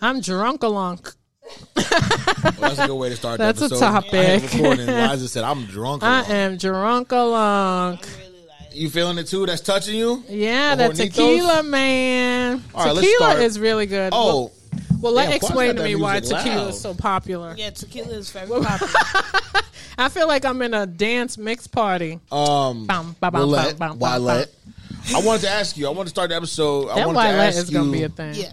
I'm drunk along. Well, that's a good way to start. That's the a episode. topic. I hit Liza said, "I'm drunk." I along." am drunk along. Really like You feeling it too? That's touching you? Yeah, The that tequila, man. All right, tequila start- is really good. Oh, well, let damn, Quaz explain to me why music tequila loud. is so popular. yeah, tequila is very popular. I feel like I'm in a dance mix party. um, Bum, ba, bum, Willette, bum, bum, bum, Willette. I wanted to ask you. I want to start the episode. I That wanted to Willette ask is going to be a thing. yeah.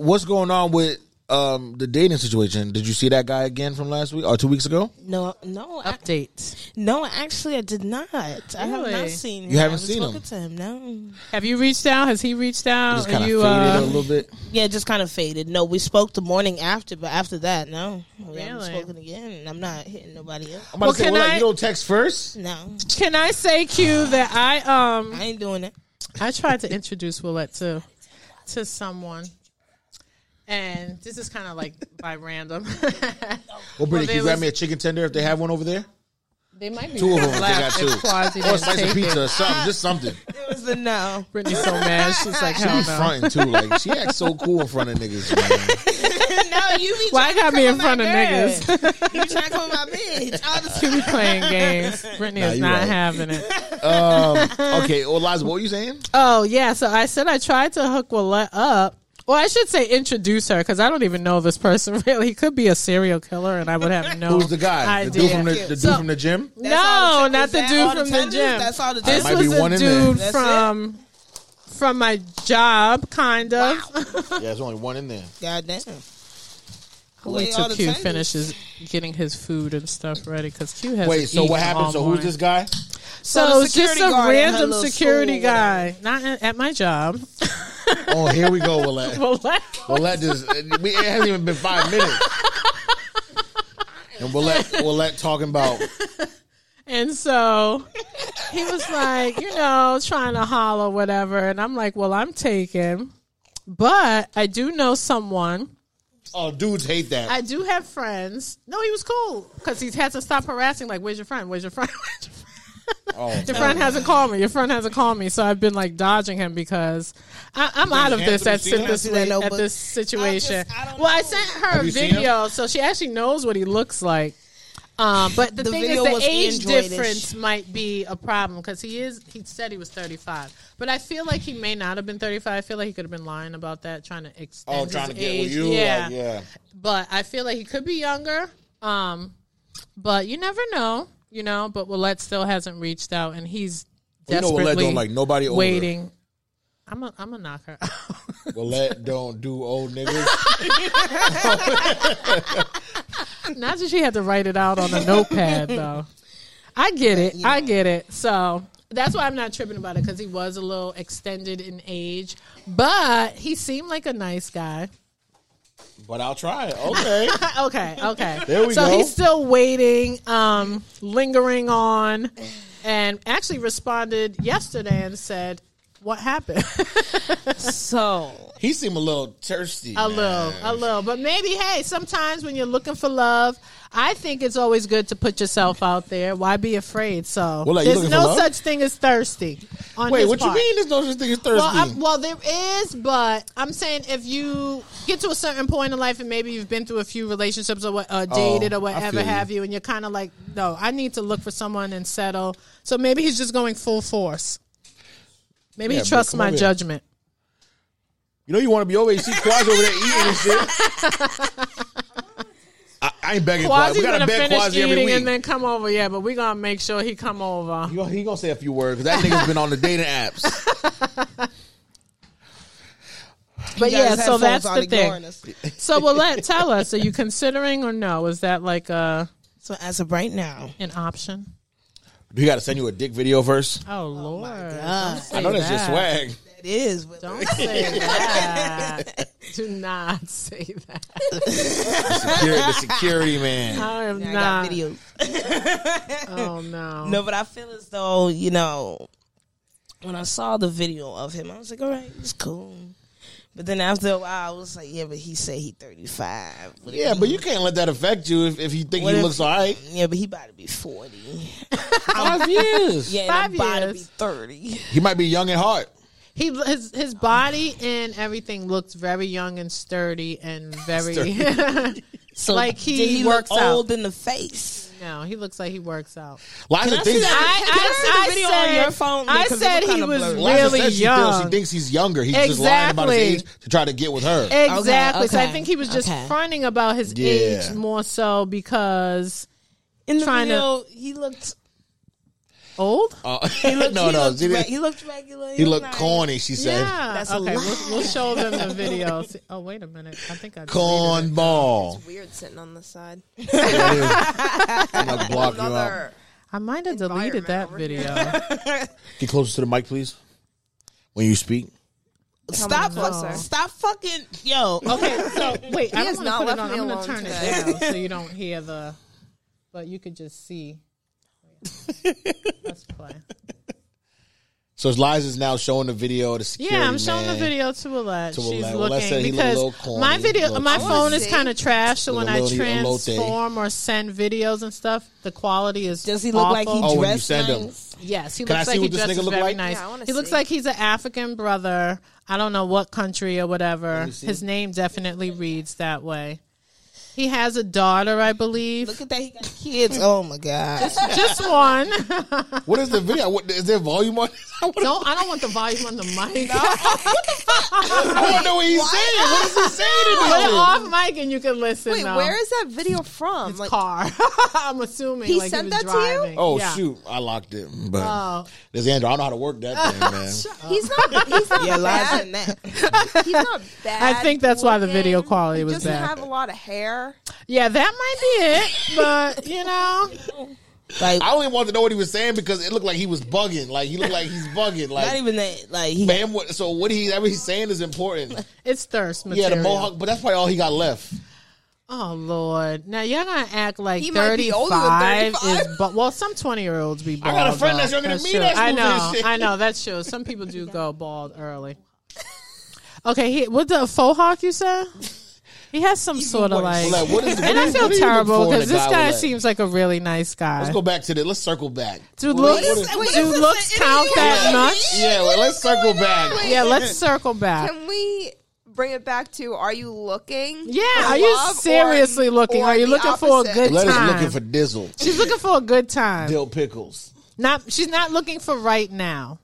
What's going on with um the dating situation. Did you see that guy again from last week or two weeks ago? No, no, I, Update. no. Actually, I did not. I have not seen. him. You haven't I seen spoken him? To him? No. Have you reached out? Has he reached out? Just Are kind of faded uh, a little bit. Yeah, just kind of faded. No, we spoke the morning after, but after that, no, we haven't spoken again. and I'm not hitting nobody else. I'm about Well, to say, can well, like, I- you don't text first. No, Can I say, Q, that I um I ain't doing it. I tried to introduce Willette to to someone, and this is kind of like by random. Well, Brittany, can there you grab me a chicken tender if they have one over there? they might be Two of them. They got two. Or a slice of pizza or something. Just something. It was the no. Brittany's so mad. She's like, She hell be no. fronting too. Like she acts so cool in front of niggas. Man. no, you be. Why I gotta be come in front of girl. niggas? You trying to come with my bitch? All the You be playing games. Brittany Nah, is not right. having it. Um, okay, well, Liza, what were you saying? Oh yeah, so I said I tried to hook Willette up. Well, I should say introduce her because I don't even know this person really. He could be a serial killer, and I would have no. Who's the guy? The dude from the, the dude So- from the gym? No, the- not the dude all the from the gym. That's all the This might was be a in dude That's from from my job, kind of. Yeah, there's only one in there. Goddamn. I'll Wait Wait, till all the Q tenders. finishes getting his food and stuff ready because Q has. Wait, so what happened? So who's this guy? So, So it's just a guard at her random security guy, not at at my job. Oh, here we go, Willette. Willette. Willette just, we, it hasn't even been five minutes. And Willette, Willette talking about, And so he was like, you know, trying to holler, whatever. And I'm like, well, I'm taken. But I do know someone. oh, dudes hate that. I do have friends. No, he was cool because he had to stop harassing. Like, where's your friend? Where's your friend? Where's your friend? Oh, Your friend hasn't called me. Your friend hasn't called me. So I've been like dodging him because I, I'm out of this at, Handsome, this see at this situation. I just- I don't well, I sent her Have a video, so she actually knows what he looks like. Um, but the, The thing is, the age Android-ish. difference might be a problem because he is. He said he was 35, but I feel like he may not have been 35. I feel like he could have been lying about that, trying to extend oh, his trying to get age. with you. Yeah. Like, yeah. but I feel like he could be younger. Um, but you never know, you know. But Willette still hasn't reached out, and he's You know, desperately don't like nobody older. waiting. I'm a, I'm a knock her out. Willette don't do old niggas. Not that she had to write it out on a notepad, though. I get it. I get it. So that's why I'm not tripping about it because he was a little extended in age, but he seemed like a nice guy. But I'll try. Okay. okay, okay. There we so go. he's still waiting, um, lingering on, and actually responded yesterday and said, "What happened?" So He seemed a little thirsty. a little, a little, but maybe hey, sometimes when you're looking for love, I think it's always good to put yourself out there. Why be afraid? So Well, like, there's no such thing as thirsty. On Wait, his what part. you mean? There's no such thing as thirsty. Well, I'm, well, there is, but I'm saying if you get to a certain point in life and maybe you've been through a few relationships or what, uh, dated Oh, or whatever feel you. have you, and you're kind of like, no, I need to look for someone and settle. So maybe he's just going full force. Maybe Yeah, he trusts my over here. judgment. you know you want to be over. You see Quaz over there eating and shit. I, I ain't begging Quaz. Quasi's We gotta gonna beg finish Quasi every eating week. and then come over. Yeah, but we're gonna make sure he come over. He gonna, he gonna say a few words because that nigga's been on the dating apps. But yeah, so that's the thing. So well, let tell us. Are you considering or no? Is that like a So as of right now, an option? We gotta send you a dick video first. Oh, oh Lord, God. Don't I know that's your swag. it is. But Don't say that. Do not say that. Security, the security man. I am I not. got videos. Oh no. No, but I feel as though you know when I saw the video of him, I was like, all right, it's cool. But then after a while, I was like, yeah, but he said he thirty five. Yeah, but you can't let that affect you if, if you think What he if- looks alright. Yeah, but he about to be forty. Five years. Yeah, Five and I'm about to be thirty. He might be young at heart. he his his body and everything looks very young and sturdy and very. So Like, he he works look out. old in the face. No, he looks like he works out. Liza Can I see thinks. that? I, Can I see the I, video I on your phone? I Because it said looked he kinda was blurry. Liza really said she young. feels she thinks he's younger. He's just lying about his Exactly. age to try to get with her. Exactly. So I okay, think he was just okay. fronting about his Yeah. age more so because In the Trying to- video, he looked. Old. Uh, He looked no, he no, Looked, she re- he looked regular. he looked nice. corny. She said, Yeah. That's a okay. lie. We'll, we'll show them the video. See- Oh wait a minute. I think I deleted it. "Cornball." Weird sitting on the side. I'm gonna block you out. Another. I might have deleted that video. Get closer to the mic, please. When you speak, Stop, closer. stop fucking, yo. okay. So wait, I has don't not want to put it left on. me I'm gonna turn today. it down so you don't hear the. But you could just see. Let's play. so Liza's now showing the video. The security Yeah, I'm showing man. the video to Alette. To She's Alette. Let's looking say he look a because little corny, my video, little my phone is kind of trash. So when a I little elote. transform or send videos and stuff, the quality is. Does he look like he awful. Oh, when you dressed send him. nice? Yes, he Can I looks see like what he this dresses nigga look very like? nice. Yeah, I wanna he looks see. like he's an African brother. I don't know what country or whatever. His name definitely reads that way. He has a daughter, I believe. Look at that. He got kids. Oh my god. Just one. What is the video? What, is there volume on? this? I wanna- don't I don't want the volume on the mic. What the fuck? I want to know what he's saying. What is he saying? in Put it this? off mic and you can listen. Wait, though. where is that video from? Like, car? I'm assuming He like sent he was that to you? Oh Yeah. shoot, I locked it. But Oh. there's Andrew. I don't know how to work that thing, man. he's not. He's not Yeah, lies bad. in that. He's not bad. I think that's why the video quality he was doesn't bad. have a lot of hair. Yeah, that might be it. But you know, Like, I only wanted to know what he was saying because it looked like he was bugging. Like he looked like he's bugging. Like not even that. Like, he. man, what, so what he ever he's saying is important. it's thirst Yeah, the mohawk, but that's probably all he got left. Oh Lord! Now you're gonna act like He might be older than thirty-five is, but well, some twenty-year-olds be. I got a friend that's younger than me true. that's I know. I know. That's true. Some people do go bald early. Okay, he, what the faux hawk you said? He has some sort of like, Like, what is, what and I feel what do you look terrible because this guy like- seems like a really nice guy. Let's go back to the. Let's circle back. Do looks, is- do what is this, looks an count idiot? that much? Yeah, well, let's circle back. Yeah, let's circle back. Can we bring it back to? Are you looking? Yeah, for are you love or- seriously looking? or Are you the looking for a opposite? good Let us time? looking for Dizzle, She's looking for a good time. Dill Pickles. Not she's not looking for right now.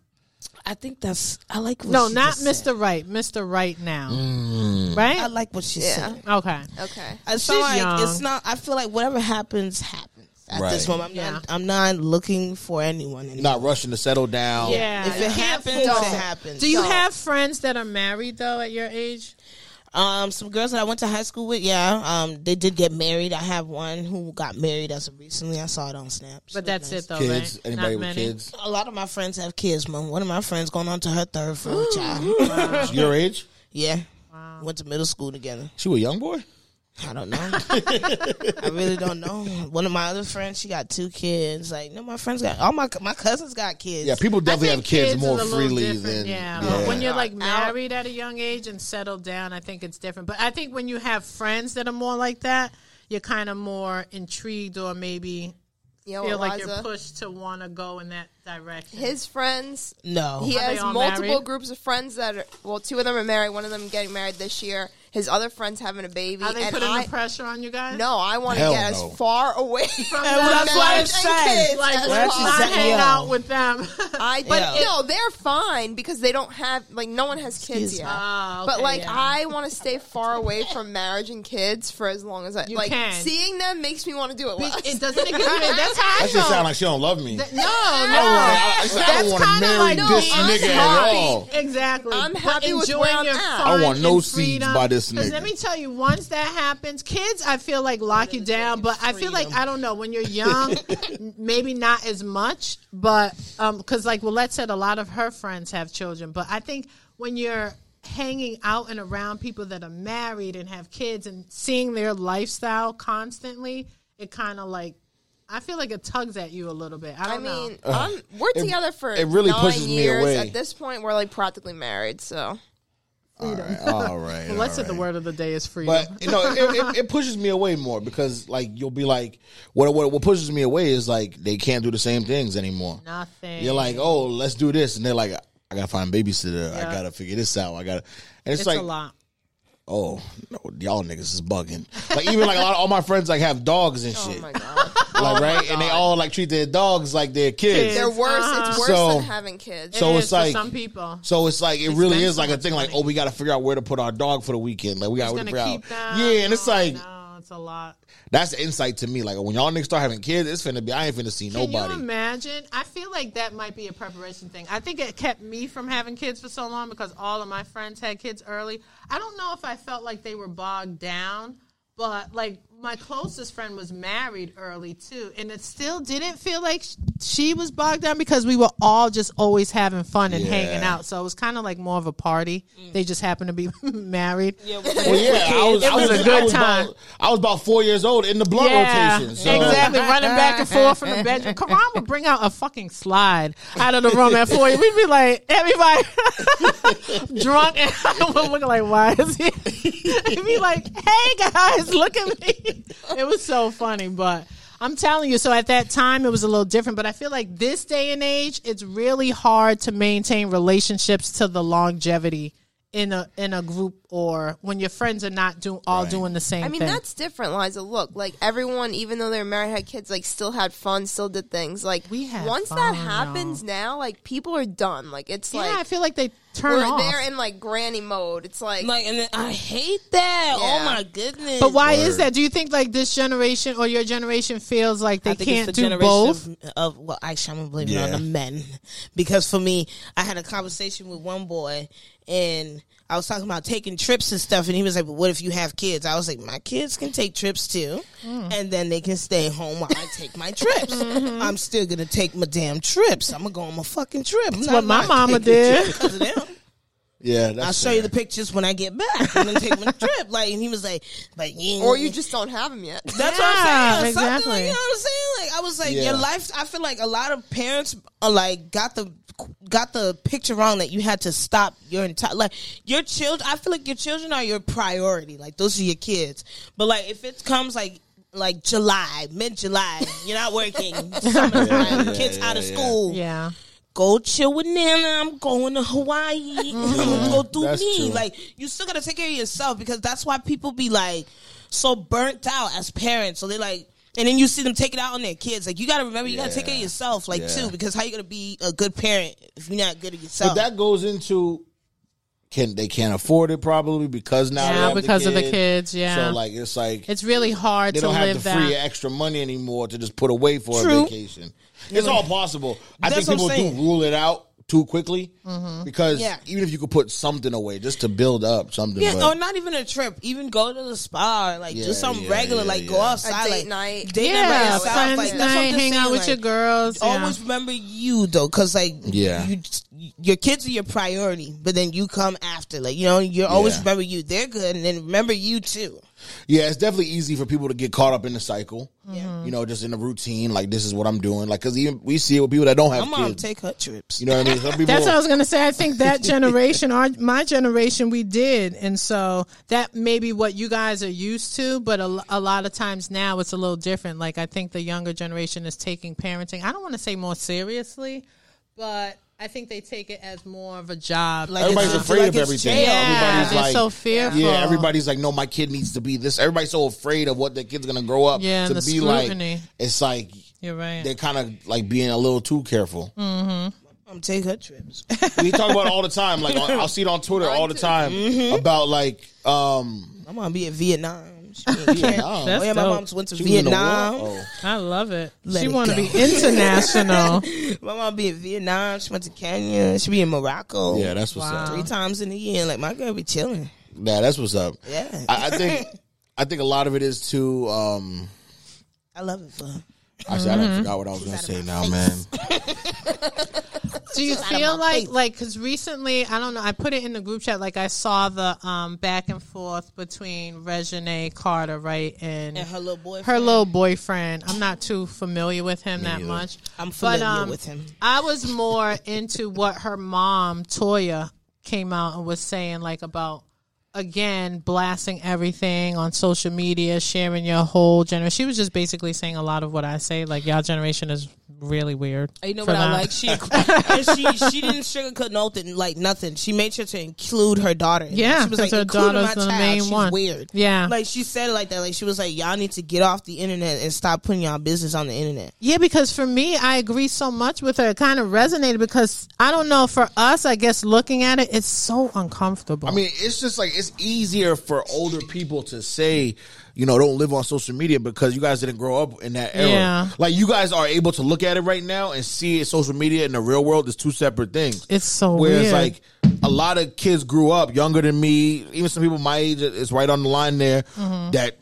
I think that's. I like. What No, she not just said. Mr. Right, Mr. Right now. Mm. Right? I like what she Yeah. said. okay. Okay. It's She's not like young. it's not. I feel like whatever happens happens at this moment. I'm Yeah. not. I'm not looking for anyone anymore. Not rushing to settle down. Yeah. If it happens, it happens. Do you So- have friends that are married though at your age? Um, some girls that I went to high school with, yeah. Um, they did get married. I have one who got married as of recently. I saw it on Snap. She But was that's nice. it though, Kids, right? anybody Not with many. kids? A lot of my friends have kids, man. One of my friends going on to her third, fourth child. Your age? Yeah. Went to middle school together. She was a young boy. I don't know. I really don't know. One of my other friends, she got two kids. Like, no, my friends got all my my cousins got kids. Yeah, people definitely have kids, is more freely than yeah. yeah. But when you're like married at a young age and settled down, I think it's different. But I think when you have friends that are more like that, you're kind of more intrigued or maybe Yo, feel like you're pushed to want to go in that direction. his friends. no. He Are has multiple married? groups of friends that are. Well, two of them are married. One of them getting married this year. His other friends having a baby. Are they and putting I, the pressure on you guys? No, I want to get no. as far away from And that's what I marriage and said. kids Like, as let's not said, hang yo. out with them. I, But but no, they're fine because they don't have like no one has kids Excuse yet. me. Ah, but like yeah. I want to stay far away from marriage and kids for as long as I You like. can. Seeing them makes me want to do it less. it doesn't it give you that's how I That shit felt. sound like she don't love me. Th- no, no. I, I, I don't want to kinda marry like this no, I'm nigga at happy. all. Exactly. I'm happy with where I'm your at. I want no seeds by this 'Cause nigga. Let me tell you, once that happens, kids, I feel like lock you down. But I feel like I don't know when you're young, maybe not as much. But um, because like Willette said, a lot of her friends have children. But I think when you're hanging out and around people that are married and have kids and seeing their lifestyle constantly, it kind of like. I feel like it tugs at you a little bit. I I don't know. mean, I'm, we're it- together for it really nine pushes me years. away. At this point, we're like practically married. So All right, all right. Well, let's all say the word of the day is freedom. But you know, it, it, it pushes me away more because like you'll be like, what what what pushes me away is like they can't do the same things anymore. Nothing. You're like, oh, let's do this, and they're like, I gotta find a babysitter. I gotta figure this out. I gotta, and it's, It's like, a lot. Oh, no, y'all niggas is bugging. Like even like a lot of all my friends like have dogs and Oh shit. my god. like right, and they all like treat their dogs like their kids. Kids. They're worse. Uh-huh. It's worse So- than having kids. So It it's is for like- some people. So it's like it really is so like a much thing. Like oh, we got to figure out where to put our dog for the weekend. Like we got to gonna figure out. them? Yeah, and it's Oh, like no, it's a lot. that's the insight to me. Like when y'all niggas start having kids, it's finna be. I ain't finna see Can nobody. you imagine? I feel like that might be a preparation thing. I think it kept me from having kids for so long because all of my friends had kids early. I don't know if I felt like they were bogged down, but like my closest friend was married early too, and it still didn't feel like she was bogged down because we were all just always having fun and Yeah. hanging out. So it was kind of like more of a party. Mm. They just happened to be married. Yeah, Well, yeah, I was, It I was was a good I was time. About, I was about four years old in the blunt rotation. So. exactly. Running back and forth from the bedroom. Karan would bring out a fucking slide out of the room at four. We'd be like, everybody drunk, and I would look like, why is he? He'd be like, hey guys, look at me. It was so funny, but. I'm telling you, so at that time it was a little different, but I feel like this day and age, it's really hard to maintain relationships to the longevity in a in a group or when your friends are not doing all Right. doing the same I mean, thing. that's different, Liza. Look, like everyone, even though they were married, had kids, like still had fun, still did things. Like We had once fun, that happens now, like people are done. Like it's like yeah, I feel like they turn we're off. there in like granny mode. It's like, Like, and then I hate that. Oh my goodness. But why is that? Do you think like this generation or your generation feels like they I think can't it's the do generation both? Of, of well, actually, I'm gonna blame it on the men because for me, I had a conversation with one boy and I was talking about taking trips and stuff, and he was like, "But what if you have kids?" I was like, "My kids can take trips too, Mm. and then they can stay home while I take my trips. Mm-hmm. I'm still gonna take my damn trips. I'm gonna go on my fucking trip. That's what my mama did. because of them." Yeah, that's I'll show you the pictures when I get back. I'm gonna take my trip. Like, and he was like, "But you, or you just don't have them yet. that's Yeah, what I'm saying. Something exactly. like, you know what I'm saying? Like I was like, Yeah. your life. I feel like a lot of parents are like got the got the picture wrong that you had to stop your entire like your children. I feel like your children are your priority. Like those are your kids. But like if it comes like like July, mid July, you're not working, summertime, Yeah, kids yeah, out of yeah. school. Yeah. Go chill with Nana. I'm going to Hawaii. Mm-hmm. I'm go do That's me. true. Like you still gotta take care of yourself because that's why people be like so burnt out as parents. So they like, and then you see them take it out on their kids. Like you gotta remember, you gotta take care of yourself, like Yeah. too, because how you gonna be a good parent if you're not good at yourself? But that goes into can they can't afford it probably because now they Yeah, have because the of the kids, yeah. So like it's like It's really hard they don't have live the free that. extra money anymore to just put away for True. a vacation. It's all possible. I think people do rule it out too quickly mm-hmm. because Yeah. even if you could put something away just to build up something. yeah, but, or not even a trip. Even go to the spa, or like Yeah, do something yeah, regular, yeah, like go outside, A date like night. date night by Yeah, yourself. friends like, that's what I'm night, hang out with like, your girls. Yeah. always remember you though, because like Yeah. you, your kids are your priority, but then you come after. Like you know, you always Yeah. remember you. They're good, and then remember you too. Yeah, it's definitely easy for people to get caught up in the cycle. Yeah. Mm-hmm. You know, just in the routine. Like this is what I'm doing. Like because even we see it with people that don't have My mom kids. take her trips. you know what I mean? Some people. That's what I was gonna say. I think that generation, our my generation, we did, and so that may be what you guys are used to. But a, a lot of times now, it's a little different. Like I think the younger generation is taking parenting. I don't want to say more seriously, but I think they take it as more of a job. Like Everybody's it's- afraid like of everything. jail. yeah, everybody's like, so fearful. Yeah, everybody's like, no, my kid needs to be this. Everybody's so afraid of what their kid's gonna grow up Yeah, to and the be scrutiny. like. It's like You're right. they're kind of like being a little too careful. Mm-hmm. I'm take her trips. We talk about it all the time. Like I'll see it on Twitter all the time Mm-hmm. about like um. gonna be in Vietnam. She be in Oh yeah, my dope. mom's went to She was in the war? Vietnam. Oh. I love it. Let she it want to go. be international. My mom be in Vietnam. She went to Kenya. She be in Morocco. Yeah, that's what's Wow. up. three times in a year. Like my girl be chilling. Yeah, that's what's up. Yeah. I, I think I think a lot of it is too. Um, I love it for her. I said I Mm-hmm. done forgot what I was gonna say now, man. Do you Just out of feel like face. like because recently I don't know I put it in the group chat like I saw the um back and forth between Reginae Carter right and, And her little boyfriend. her little boyfriend I'm not too familiar with him that neither. much I'm familiar um, with him. I was more into what her mom Toya came out and was saying like about again blasting everything on social media sharing your whole generation she was just basically saying a lot of what I say like y'all generation is really weird. You know for what I that. like? She she she didn't sugarcoat nothing, like nothing. She made sure to include her daughter. in. Yeah, she was like, her including my the child. main She's one. Weird. Yeah. like she said it like that. Like she was like, y'all need to get off the internet and stop putting y'all business on the internet. Yeah, because for me, I agree so much with her. It kind of resonated because I don't know for us. I guess looking at it, it's so uncomfortable. I mean, it's just like it's easier for older people to say, you know, don't live on social media because you guys didn't grow up in that era. Yeah. Like you guys are able to look at it right now and see it, social media in the real world is two separate things. It's so Whereas weird. like a lot of kids grew up younger than me, even some people my age is right on the line there Mm-hmm. that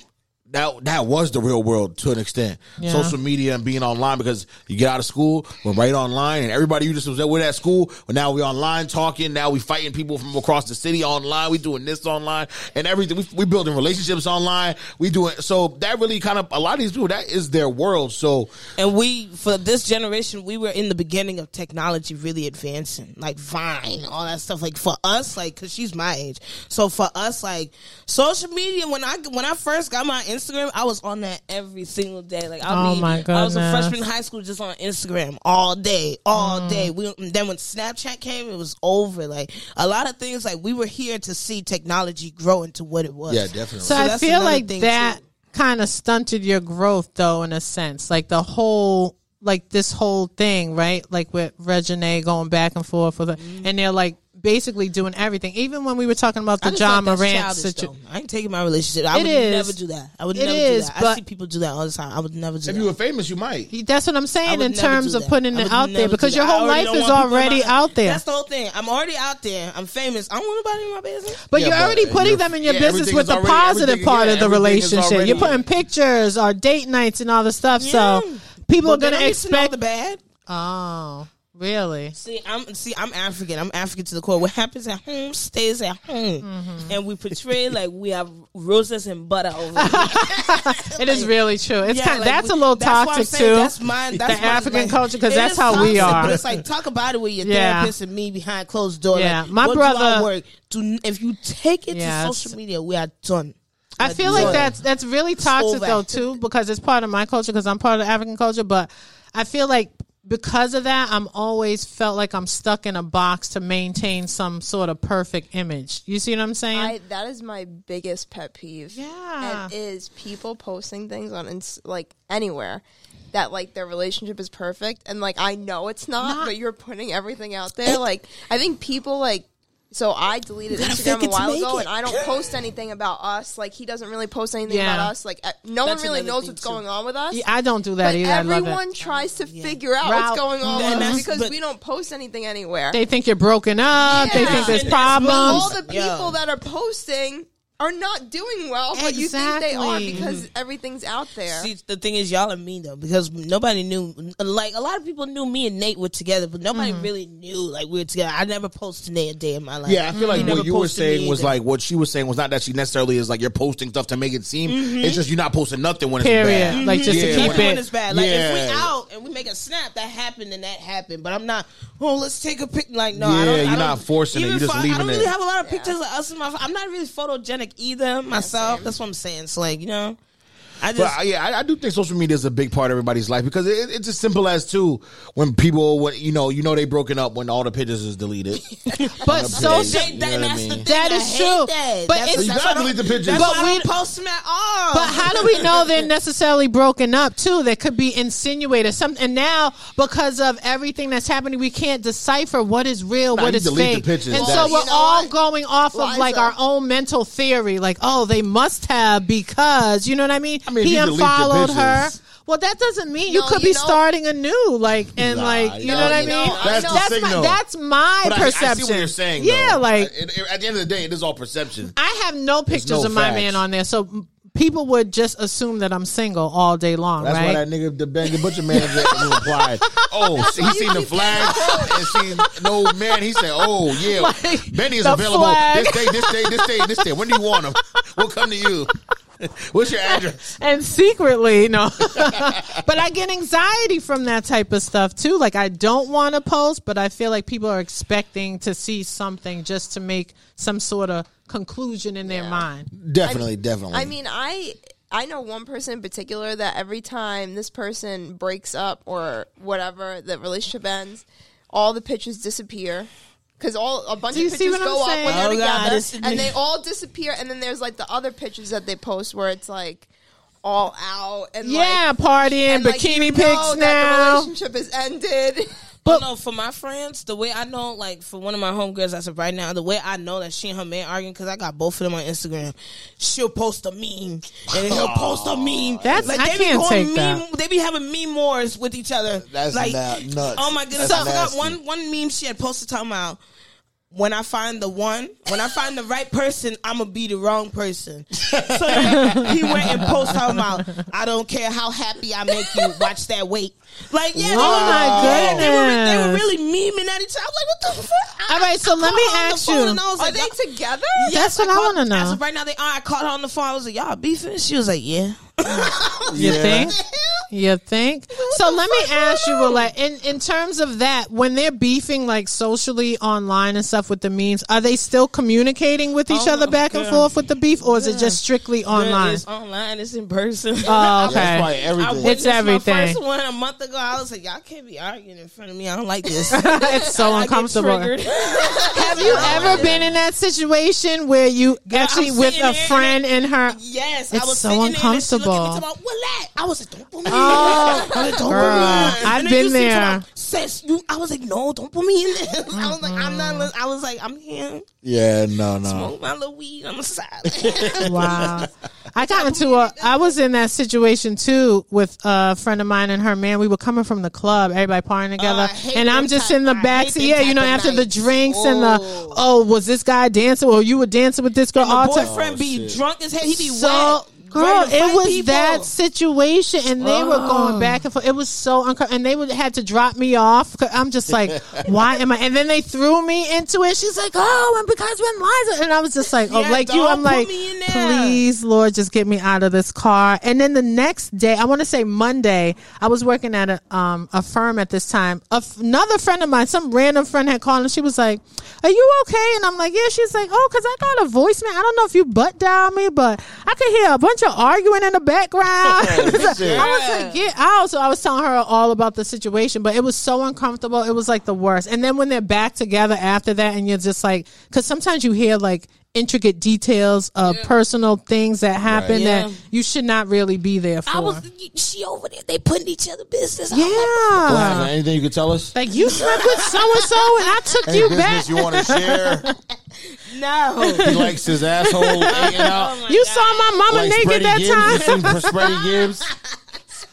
that that was the real world to an extent. Yeah. Social media and being online because you get out of school, we're right online, and everybody you just was with at school, but now we online talking. Now we fighting people from across the city online. We doing this online and everything. We we building relationships online. We doing so that really kind of a lot of these people that is their world. So And we, for this generation, we were in the beginning of technology really advancing, like Vine, all that stuff. Like for us, like because she's my age, so for us, like social media. When I when I first got my Instagram, I was on that every single day. Like I Oh mean, my I was a freshman in high school, just on Instagram all day, all Mm. day. We then when Snapchat came, it was over. Like a lot of things, like we were here to see technology grow into what it was. yeah, definitely. so, so I feel like that kind of stunted your growth, though, in a sense. Like the whole, like this whole thing, right? Like with Reginae going back and forth with, her, and they're like basically doing everything. Even when we were talking about the just John thought Morant situation. I ain't taking my relationship. I It would is. never do that. I would It never is, do that. I but- see people do that all the time. I would never do that. if that. you were famous, you might. That's what I'm saying in terms of putting it out there because your whole life is want people in already my- out there. That's the whole thing. I'm already out there. I'm famous. I don't want nobody in my business. But Yeah, you're but already putting them in your yeah, business with the already- positive part yeah, of the relationship. You're putting pictures or date nights and all the stuff. So people are going to I'm missing all expect. the bad. oh, really? See, I'm see, I'm African. I'm African to the core. What happens at home stays at home, Mm-hmm. and we portray like we have roses and butter over here. It is really true. It's Yeah, kind like, that's we- a little that's toxic too. That's mine. That's the my- African like, culture because that's how we are. But it's like talk about it with your Yeah. therapist and me behind closed doors. Yeah, like, my do brother- I work? Do if you take it Yeah, to social media, we are done. I feel like that's that's really toxic though too because it's part of my culture because I'm part of the African culture. But I feel like because of that, I'm always felt like I'm stuck in a box to maintain some sort of perfect image. You see what I'm saying? I that is my biggest pet peeve. Yeah. is people posting things on ins- like anywhere that like their relationship is perfect, and like I know it's not, Not- but you're putting everything out there. like I think people like. So I deleted Instagram a while ago, it. and I don't post anything about us. Like he doesn't really post anything Yeah. about us. Like no That's one really knows what's too. going on with us. Yeah, I don't do that but either. I love everyone it. tries to figure out Route- what's going on with us because we don't post anything anywhere. They think you're broken up. They think there's And that's problems. all the people Yo. that are posting are not doing well, but you think they are because everything's out there. See, the thing is, y'all are mean though because nobody knew. Like a lot of people knew me and Nate were together, but nobody Mm-hmm. really knew like we were together. I never posted Nate a day in my life. Yeah, I feel like He what you were saying was like what she was saying was not that she necessarily is like you're posting stuff to make it seem. Mm-hmm. It's just you're not posting nothing when it's Period. bad. Like just Yeah, to keep when- when it. it's bad. Like if we Yeah. out and we make a snap, that happened and that happened. But I'm not. Oh, let's take a pic. Like no, I Yeah, don't, you're don't- not forcing it, you're just pho- I don't it. really have a lot of pictures of us in my. I'm not really photogenic either myself. That's what I'm saying. So like you know, I just. But yeah, I, I do think social media is a big part of everybody's life because it, it's as simple as too when people, when you know, you know they broken up when all the pictures is deleted. But on a social, page. You know what I that's mean? thing. That I is hate true. That. But That's- it's- You that's gotta why delete the don't- pictures. But we- post them at all. But how do we know they're necessarily broken up too? They could be insinuated. Some and now because of everything that's happening, we can't decipher what is real, Nah, what you the fake. pictures. and Well, so we're know all what? going off of like our own mental theory. Like, oh, they must have because you know what I mean. I mean, if he you unfollowed her. Well, that doesn't mean you oh, could you be know- starting anew, like and Nah, like you no, know what I mean. know, That's the know. that's my that's my But I, I perception. see what you're saying. Yeah, though. like It- it- at the end of the day, it is all perception. I have no pictures no of my man on there, so people would just assume that I'm single all day long, That's right? why that nigga, the Ben, the butcher man replied, "Oh, he seen the flag and seen no man." He said, "Oh yeah, Like, Benny is available flag. this day, this day, this day, this day. When do you want him? We'll come to you. What's your address?" and secretly, no. but I get anxiety from that type of stuff too. Like I don't want to post, but I feel like people are expecting to see something just to make some sort of conclusion in their mind. Definitely, definitely. I mean, I I know one person in particular that every time this person breaks up or whatever, the relationship ends, all the pictures disappear. Cause all a bunch Do you of see pictures what I'm go up saying? when they're Oh, God, together, this is- and they all disappear. And then there's like the other pictures that they post where it's like all out and Yeah, like, partying, and, like, bikini you know pics that the now. relationship is ended. But no, for my friends, the way I know, like for one of my homegirls, I said right now, the way I know that she and her man arguing, because I got both of them on Instagram. She'll post a meme, and he'll post a meme. That's- I they be can't going take meme, that. They be having meme wars with each other. That's like, na- nuts. Oh my goodness! That's I forgot one one meme she had posted talking about. When I find the one, when I find the right person, I'm gonna be the wrong person. So he went and posted talking about, I don't care how happy I make you. Watch that weight. Like, yeah, they, Oh my yeah, they, were, they were really memeing at each other. I was like, what the fuck? All right, so I let me her on the ask you. and I was Are like, they y'all- together? That's what I called- wanna know. As of right now, they are. I called her on the phone. I was like, y'all beefing? She was like, yeah. You Yeah. think? You think? So let me ask you, like, in in terms of that, when they're beefing like socially online and stuff with the memes, are they still communicating with each Oh, other back and forth with the beef, or is it just strictly online? It's online. It's in person. Oh, That's okay. probably I everything. witnessed everything. My first one a month ago. I was like, y'all can't be arguing in front of me. I don't like this. it's so I uncomfortable. Have you ever been in that situation where you actually I'm with a there friend and her? Yes, I It's was so sitting there and she looked at me uncomfortable. Talking about, that? I was like, don't put me Oh, in there. I was like, don't girl, put me. In. I've been there. talking Sis, you, I was like, no, don't put me in there. I was like, I'm not. I was like, I'm here. Yeah, no, no. Smoke my little weed on the side. Wow. I got into a, I was in that situation too with a friend of mine and her man. We were coming from the club, everybody partying oh, together. Oh, and I'm just type- in the back seat. Yeah, you know, of after the nights. drinks and the, Oh. oh, was this guy dancing or you were dancing with this girl? My all time. boyfriend be oh, shit. drunk as hell. He be So, wet. Girl, it was people. that situation, and they were going back and forth. It was so uncomfortable, and they would had to drop me off. 'cause I'm just like, why am I? And then they threw me into it. She's like, oh, and because when Liza, and I was just like, oh, Yeah, like you, I'm like, me in there. please, Lord, just get me out of this car. And then the next day, I want to say Monday, I was working at a um a firm at this time. A f- another friend of mine, some random friend had called, and she was like, "Are you okay?" And I'm like, "Yeah." She's like, "Oh, because I got a voicemail. I don't know if you butt dial me, but I could hear a bunch of arguing in the background." shit. I was like, "Get out!" So I was telling her all about the situation, but it was so uncomfortable. It was like the worst. And then when they're back together after that, and you're just like, because sometimes you hear like intricate details of personal things that happen Yeah. that you should not really be there for. I was. She over there. They putting each other business. out. What, yeah. anything you could tell us? Like you slept with so and so, and I took Any you back. you want to share? No. He likes his asshole hanging out. my You saw my mama like naked Freddie that Gibbs. You time. seen Gibbs?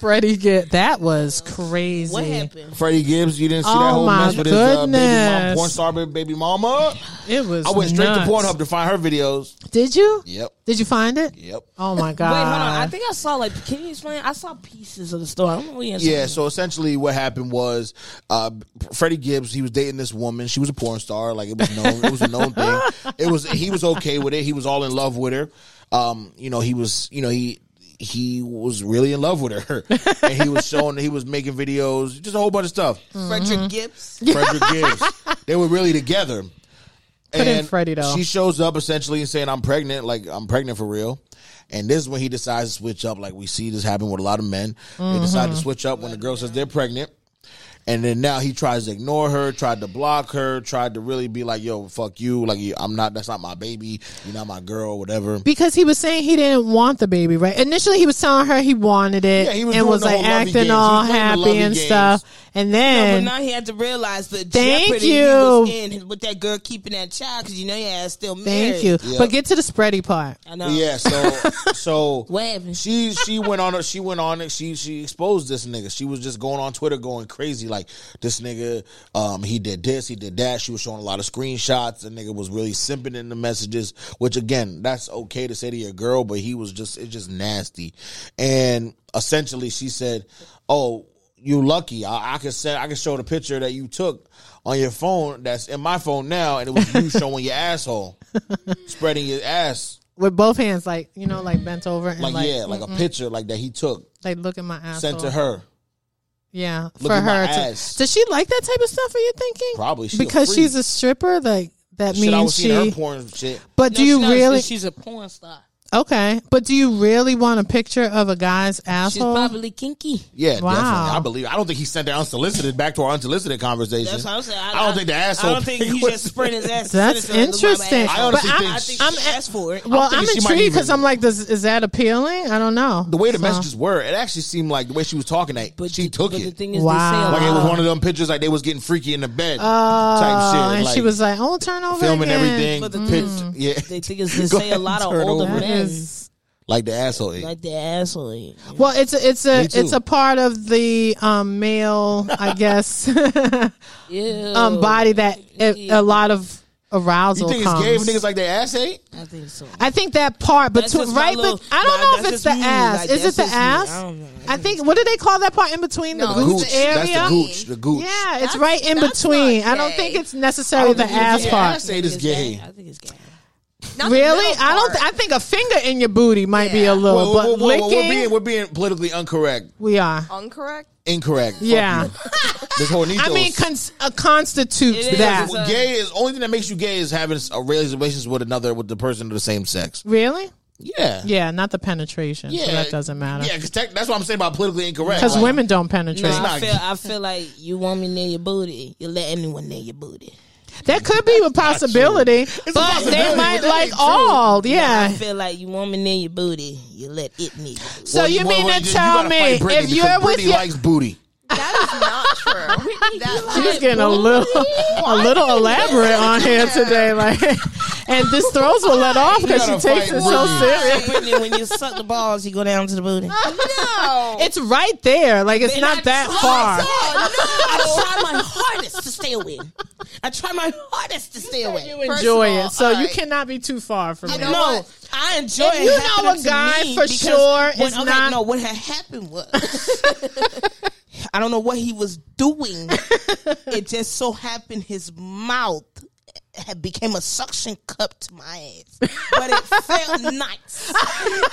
Freddie Gibbs. that was crazy. What happened? Freddie Gibbs. You didn't see Oh, that whole my mess with his uh, baby mom, goodness. porn star baby mama. It was. I went straight nuts. to Pornhub to find her videos. Did you? Yep. Did you find it? Yep. Oh my god! Wait, hold on. I think I saw like. Can you explain? I saw pieces of the story. I don't know what you Yeah, so essentially what happened was uh Freddie Gibbs, he was dating this woman. She was a porn star, like it was known it was a known thing. It was he was okay with it. He was all in love with her. Um, you know, he was, you know, he he was really in love with her. and he was showing he was making videos, just a whole bunch of stuff. Frederick Gibbs. Frederick Gibbs. They were really together. Put in Freddie, though. She shows up essentially and saying, I'm pregnant, like I'm pregnant for real. And this is when he decides to switch up. Like we see this happen with a lot of men. They decide Mm-hmm. to switch up when the girl says they're pregnant. And then now he tries to ignore her, tried to block her, tried to really be like, "Yo, fuck you! Like I'm not. That's not my baby. You're not my girl. Whatever." because he was saying he didn't want the baby, right? Initially, he was telling her he wanted it Yeah, he was and was like acting games. All happy and games. stuff. And No, but then, now he had to realize the Thank jeopardy you. he was in with that girl keeping that child because you know your ass still married. thank you. Yeah. But get to the spready part. I know. Yeah. So so What happened? she she went on she went on it. She she exposed this nigga. She was just going on Twitter going crazy like this nigga. Um, he did this, he did that. She was showing a lot of screenshots. The nigga was really simping in the messages, which again, that's okay to say to your girl, but he was just it's just nasty. And essentially, she said, "Oh." You lucky. I, I could send. I could show the picture that you took on your phone. That's in my phone now, and it was you showing your asshole, spreading your ass With both hands, like, you know, like bent over and like, like, yeah, like a picture like that he took like look at my ass. sent to her. Yeah, Look for at my her. To, ass. does she like that type of stuff? Are you thinking? Probably she a because freak. she's a stripper. Like that Shit, I was means seeing her she. porn shit. But do you not- really? She's a porn star. Okay, but do you really want a picture of a guy's asshole? She's asshole? probably kinky. Yeah, Wow. definitely. I believe. I don't think he sent that unsolicited back to our unsolicited conversation. That's what I'm saying. I don't think the asshole I don't think pic he just spread his ass. That's sent it to her, look, my interesting. ass. I honestly But think I she- think she asked for it. well, I'm thinking she intrigued because I'm like, does, is that appealing? I don't know. the way the So- messages were, it actually seemed like the way she was talking that But she the, took but it. the thing is, Wow. they say like it was one of them pictures like they was getting freaky in the bed Oh, type shit. and like, she was like, "Oh, turn over filming again. everything. But the pitch, yeah, They think it's they Go say a lot of older men is- like the asshole. ate. like the asshole. Well, it's a, it's a Me too. it's a part of the um, male, I guess, Yeah, um, body that a, a lot of arousal. you arousal think it's comes. gay if niggas like their ass ate? I think so. I think that part, but That's to, just my right, little- but I don't nah, know if that's it's the me. ass. Like, Is it the just me. ass? I don't know. I think. What do they call that part in between the No, gooch Gooch. area? That's the gooch. The gooch. Yeah, it's That's- right in that's between. I don't gay. think it's necessarily the ass gay. part. Ass ate is It's gay. I think it's gay. Not Really? I don't. Th- I think a finger in your booty might be Yeah. a little, Well, but well, well, well, licking. we're being we're being politically incorrect, we are. Incorrect. incorrect. Fuck Yeah. you. This whole I mean, cons- uh, constitutes It is. that. It's a- gay is only thing that makes you gay is having a relationship with another with the person of the same sex. really? Yeah, Yeah, not the penetration. yeah. So that doesn't matter. Yeah, because that's what I'm saying about politically incorrect. Because Like, women don't penetrate. No, I not- feel I feel like you want me near your booty. You let anyone near your booty. That could be a possibility, a but possibility, they might but that like ain't true. all. I feel like you want me near your booty. You let it near your booty. So well, you well, mean well, to tell gotta me fight if you're with your likes booty. That is not true. That, She's getting a little, a little elaborate on here today, like, and this throws will let off because she takes it so Brittany. serious. Whitney, when you suck the balls, you go down to the booty. no. It's right there, like it's And not that try far. so- oh, I try my hardest to stay away. I try my hardest to stay away. You First enjoy all, it, so you alright. cannot be too far from I it. know. No, I enjoy If it. you know happening a to guy me for because sure when- is okay, not- No, what had happened was I don't know what he was doing. it just so happened his mouth had became a suction cup to my ass, but it felt nice.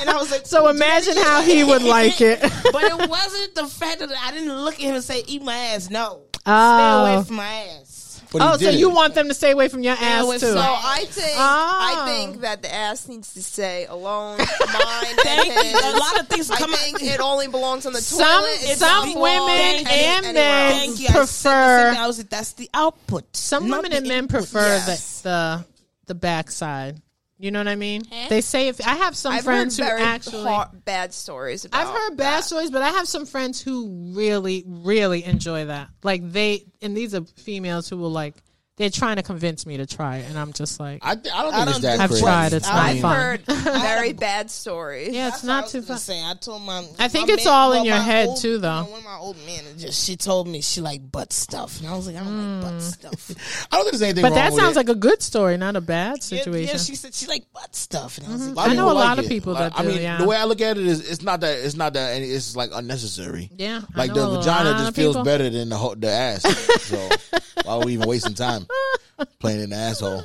And I was like, So imagine how he would like it. but it wasn't the fact that I didn't look at him and say, "Eat my ass." No, oh. stay Oh. away from my ass. But Oh, so you want them to stay away from your ass with too? So I think Oh. I think that the ass needs to stay alone. Mine and his. A lot of things I come out- think it only belongs on the Some toilet. It some women Thank and men. Thank you. I said the same prefer. I was that's the output. some not women and men prefer Yes. the the the backside. You know what I mean? They say if I have some I've friends who actually bad stories. About I've heard bad that. stories, but I have some friends who really, really enjoy that. Like they, and these are females who will like, they're trying to convince me to try it, and I'm just like, I, I don't I think it's don't that do- I've crazy. tried, it's I not mean, I've fun. heard very bad stories. yeah, it's That's what I not was too gonna fun. say. I told my. I think my it's man- all in well, your my head, old- too, though. One of my old managers, she told me she like butt stuff, and I was like, I don't like butt mm. stuff. I don't think there's anything But wrong that with sounds it. like a good story, not a bad Yeah, situation. Yeah, she said she like butt stuff, and I was mm-hmm. like, A lot I know people a lot of it. people Like, that I do, mean, yeah. the way I look at it is, it's not that it's not that any- it's like unnecessary. Yeah, I like know the a vagina lot just of feels people. better than the ho- the ass. so why are we even wasting time playing an asshole?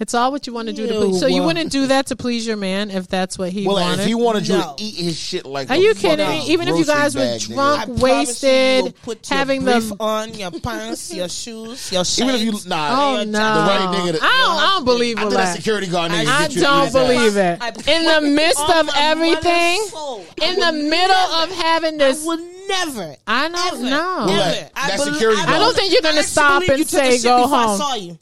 It's all what you want to do to please. So you wouldn't do that to please your man if that's what he wanted. Well, wanted. if he wanted you No. to eat his shit like, that. Are a you kidding fucking me? Even if you grocery guys were bag, nigga. drunk, I promise wasted, you, will put your having brief the- on your pants, your shoes, your shades. even if you nah, Oh your no! job. The right nigga that- I don't. I don't believe I all think that that. security guard nigga. I get you to don't eat his believe it. I In the put midst on of my everything, soul. I in the would middle never- of having I this, would never. I know. Ever, No. Well, ever. that- I that bel- security I guard. I don't think you're gonna stop and you took a say shit go before I home. saw you.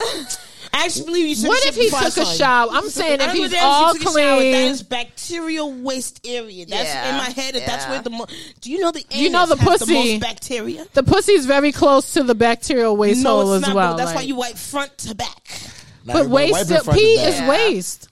I actually believe you took What if he took a saw shower? I'm saying I if he's all you took shower. That clean. is bacterial waste area. That's Yeah, in my head. That That's where the mo- do you know the You know the pussy. the most bacteria. The pussy's very close to the bacterial waste no, hole it's as not. well. but that's why you wipe front to back. But waste, wipe pee is. Yeah. waste.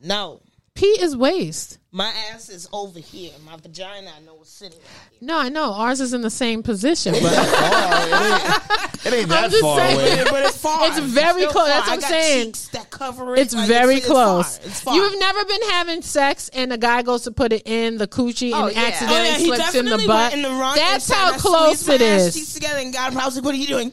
No, Pee is waste. my ass is over here. My vagina, I know, is sitting. Right here. No, I know ours is in the same position, but Oh, it ain't, it ain't that just far saying. away. but it's far. It's very still close. far. That's what I I'm saying. that cover it. it's Like, very it's close. Far. It's far. You've never been having sex and a guy goes to put it in the coochie Oh, and yeah. accidentally Oh, yeah, slips in the butt. in the That's how close it is. it my ass is. together and God him. I was like, "What are you doing?"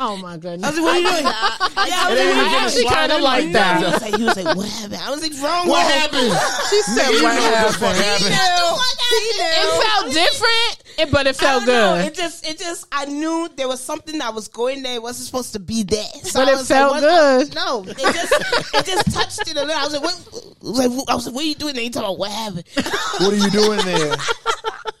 Oh my I goodness. was like, "What are you doing?" yeah, I was like, ain't "What even are you I actually kind of in like doing?" that. He was like, he was like, "What happened?" I was like, "Wrong." What wrong." happened? She said, You "What know what the fuck happened?" happened. It felt different. But it I felt don't know. good. It just, it just, I knew there was something that was going there. It wasn't supposed to be there. So But I it felt like, good. what- No, it just, it just touched it a little. I was like, what? I was like, I was like, what are you doing? There? You talking about what happened? What are you doing there?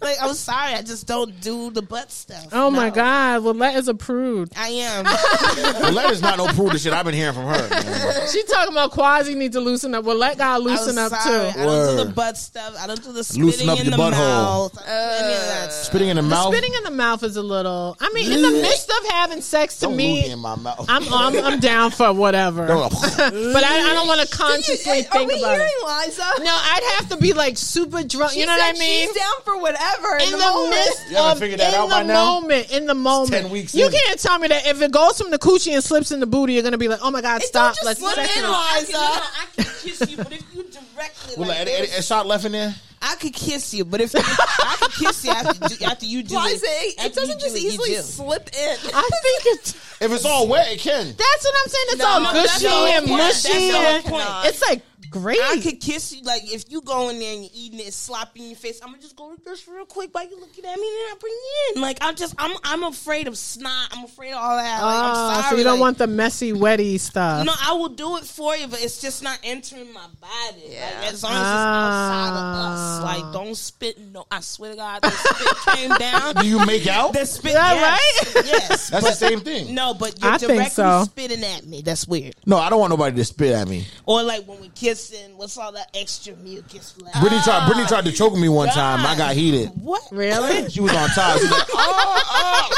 like, I'm sorry, I just don't do the butt stuff. oh my God. Well, is a prude. I am. Well, that is not no prude the shit I've been hearing from her. man. She talking about Quasi need to loosen up. Well, let God I loosen up sorry. too. I don't do the butt stuff. I don't do the spitting Loosen up in your the butthole. mouth. Any of uh, that stuff. Spitting in the mouth. Spitting in the mouth is a little. I mean, in the midst of having sex, to Don't me, lose in my mouth. I'm, I'm I'm down for whatever. But I, I don't want to consciously Are think we about hearing it. Liza? No, I'd have to be like super drunk. She you know what I mean? She's down for whatever. in In, the, the, moment. midst You haven't of figured that in out the by now? moment, in the moment, 10 weeks you in. can't tell me that if it goes from the coochie and slips in the booty, you're gonna be like, oh my god, It stop, don't just let's slip in, it. Liza. I can, no, no, I can kiss you, but if you directly, Well, like, a, a, a shot left in there. I could kiss you, but if I could kiss you after, do- after you do Liza, it, it, it doesn't you just do it, easily do. slip in. I think it's If it's all wet, it can. that's what I'm saying. It's No, all no, gushy the and mushy. That's the whole and- point. It's like great. I could kiss you like if you go in there and you're eating it, it's sloppy in your face. I'm gonna just go like this real quick while you looking at me, and then I bring you in. Like I'm just, I'm, I'm afraid of snot. I'm afraid of all that. Like, Ah, I'm sorry. so you don't like, want the messy, wetty stuff. No, I will do it for you, but it's just not entering my body. Yeah. Like, as long as it's outside of Ah. us, like don't spit. No, I swear to God, the spit came down. Do you make out? The spit, that yes, right? Yes, That's the same thing. No, but you're I think directly so. spitting at me. That's weird. No, I don't want nobody to spit at me. Or like when we kissing, what's all that extra mucus left? Brittany tried. Brittany tried to ah, choke me one time. I got heated. What? Really? She was on top. She was like, oh, oh,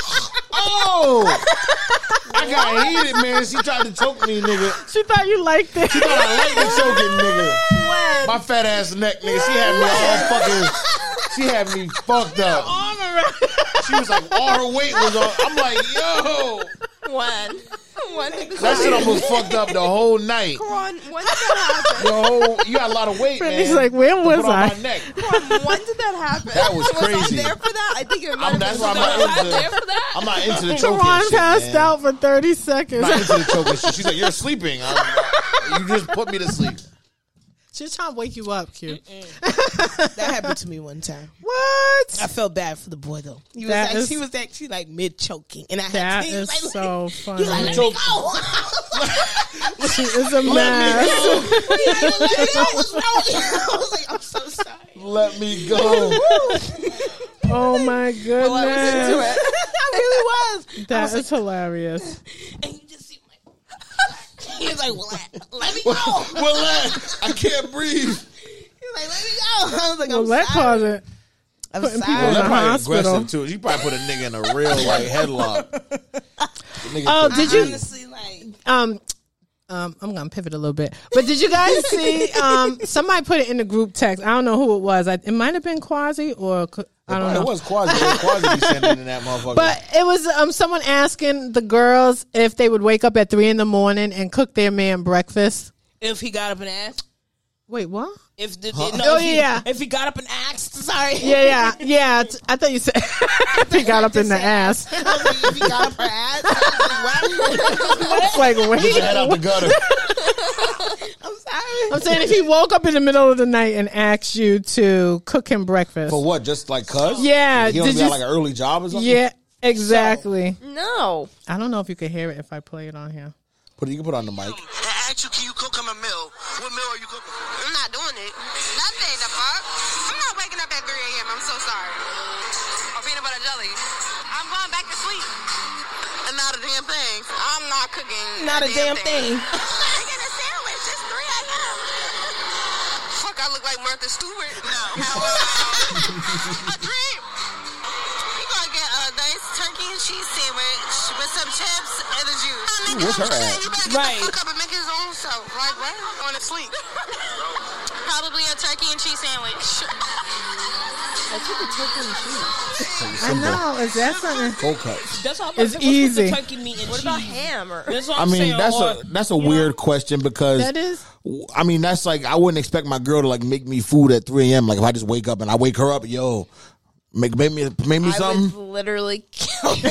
oh. I got heated, man. She tried to choke me, nigga. She thought you liked it. She thought I liked the choking, nigga. My fat ass neck, nigga. She had me all fucking. She had me fucked up. Arm around. She was like, all her weight was on. I'm like, yo, When? When did this that shit almost fucked up the whole night. Ron, when did that happen? The whole, you got a lot of weight, Brittany's man. like, where to was put on I? my neck. Ron, when did that happen? That was I crazy. there for that? I think it might I'm, have that's why I'm not into. there for that? I'm not into the choking Ron shit, passed man. out for 30 seconds. I'm not into the choking shit. She's like, you're sleeping. I'm, you just put me to sleep. She's trying to wake you up, Q. That happened to me one time. What? I felt bad for the boy though. He was That actually, is- he was actually like mid choking, and I had That to, was is like, so He funny. was like, let me go. She is a mess. go. He like, let me go. What's wrong with you? I was like, I'm so sorry. Let me go. Oh my I was into goodness. it. I really was. That is hilarious. And you just see like, he was like, well, let, let me go. He Well, let- I can't breathe. was like, let me go. I was like, Well, I'm that sorry. caused it. I'm putting sorry. people in Well, the that probably hospital. aggressive too. She probably put a nigga in a real like headlock. The nigga Oh, took- did you? Honestly, like, Um, um, I'm gonna pivot a little bit, but did you guys see? Um, somebody put it in the group text. I don't know who it was. I, it might have been Quasi or Qu- I don't It know. was quasi. It was quasi be sending in that motherfucker. But it was um someone asking the girls if they would wake up at three in the morning and cook their man breakfast. if he got up and asked, Wait, what? if the, Huh? no, Oh, if he, yeah. if he got up and asked, sorry, Yeah, yeah, yeah. t- I thought you said if he got up in the ass. I was like, if he got up her ass, I was like, what? It's like Get your head out the wait. gutter. I'm sorry. I'm saying if he woke up in the middle of the night and asked you to cook him breakfast. For what? Just like cuz? Yeah, He don't did got you- like an early job or something? Yeah, exactly. No. I don't know if you could hear it if I play it on here. Put it, you can put it on the mic. and ask you, can you cook him a meal? What meal are you damn thing. I'm not cooking. Not a damn thing. I'm making a sandwich. It's 3 a.m. Fuck, I look like Martha Stewart. No. a dream. You gonna get a nice turkey and cheese sandwich with some chips and a juice. Ooh, where's her at? You better get Right. the fuck up and make his own self. Like, what? On to sleep. Probably a turkey and cheese sandwich. I know. Is that something? Cold cuts. That's all. It's what's with easy. The turkey meat and What about cheese? ham or That's what I I'm mean, saying. that's or- a that's a you weird question because That is. I mean, that's like I wouldn't expect my girl to like make me food at 3 a.m. Like if I just wake up and I wake her up, yo, make make me make me I something. would literally kill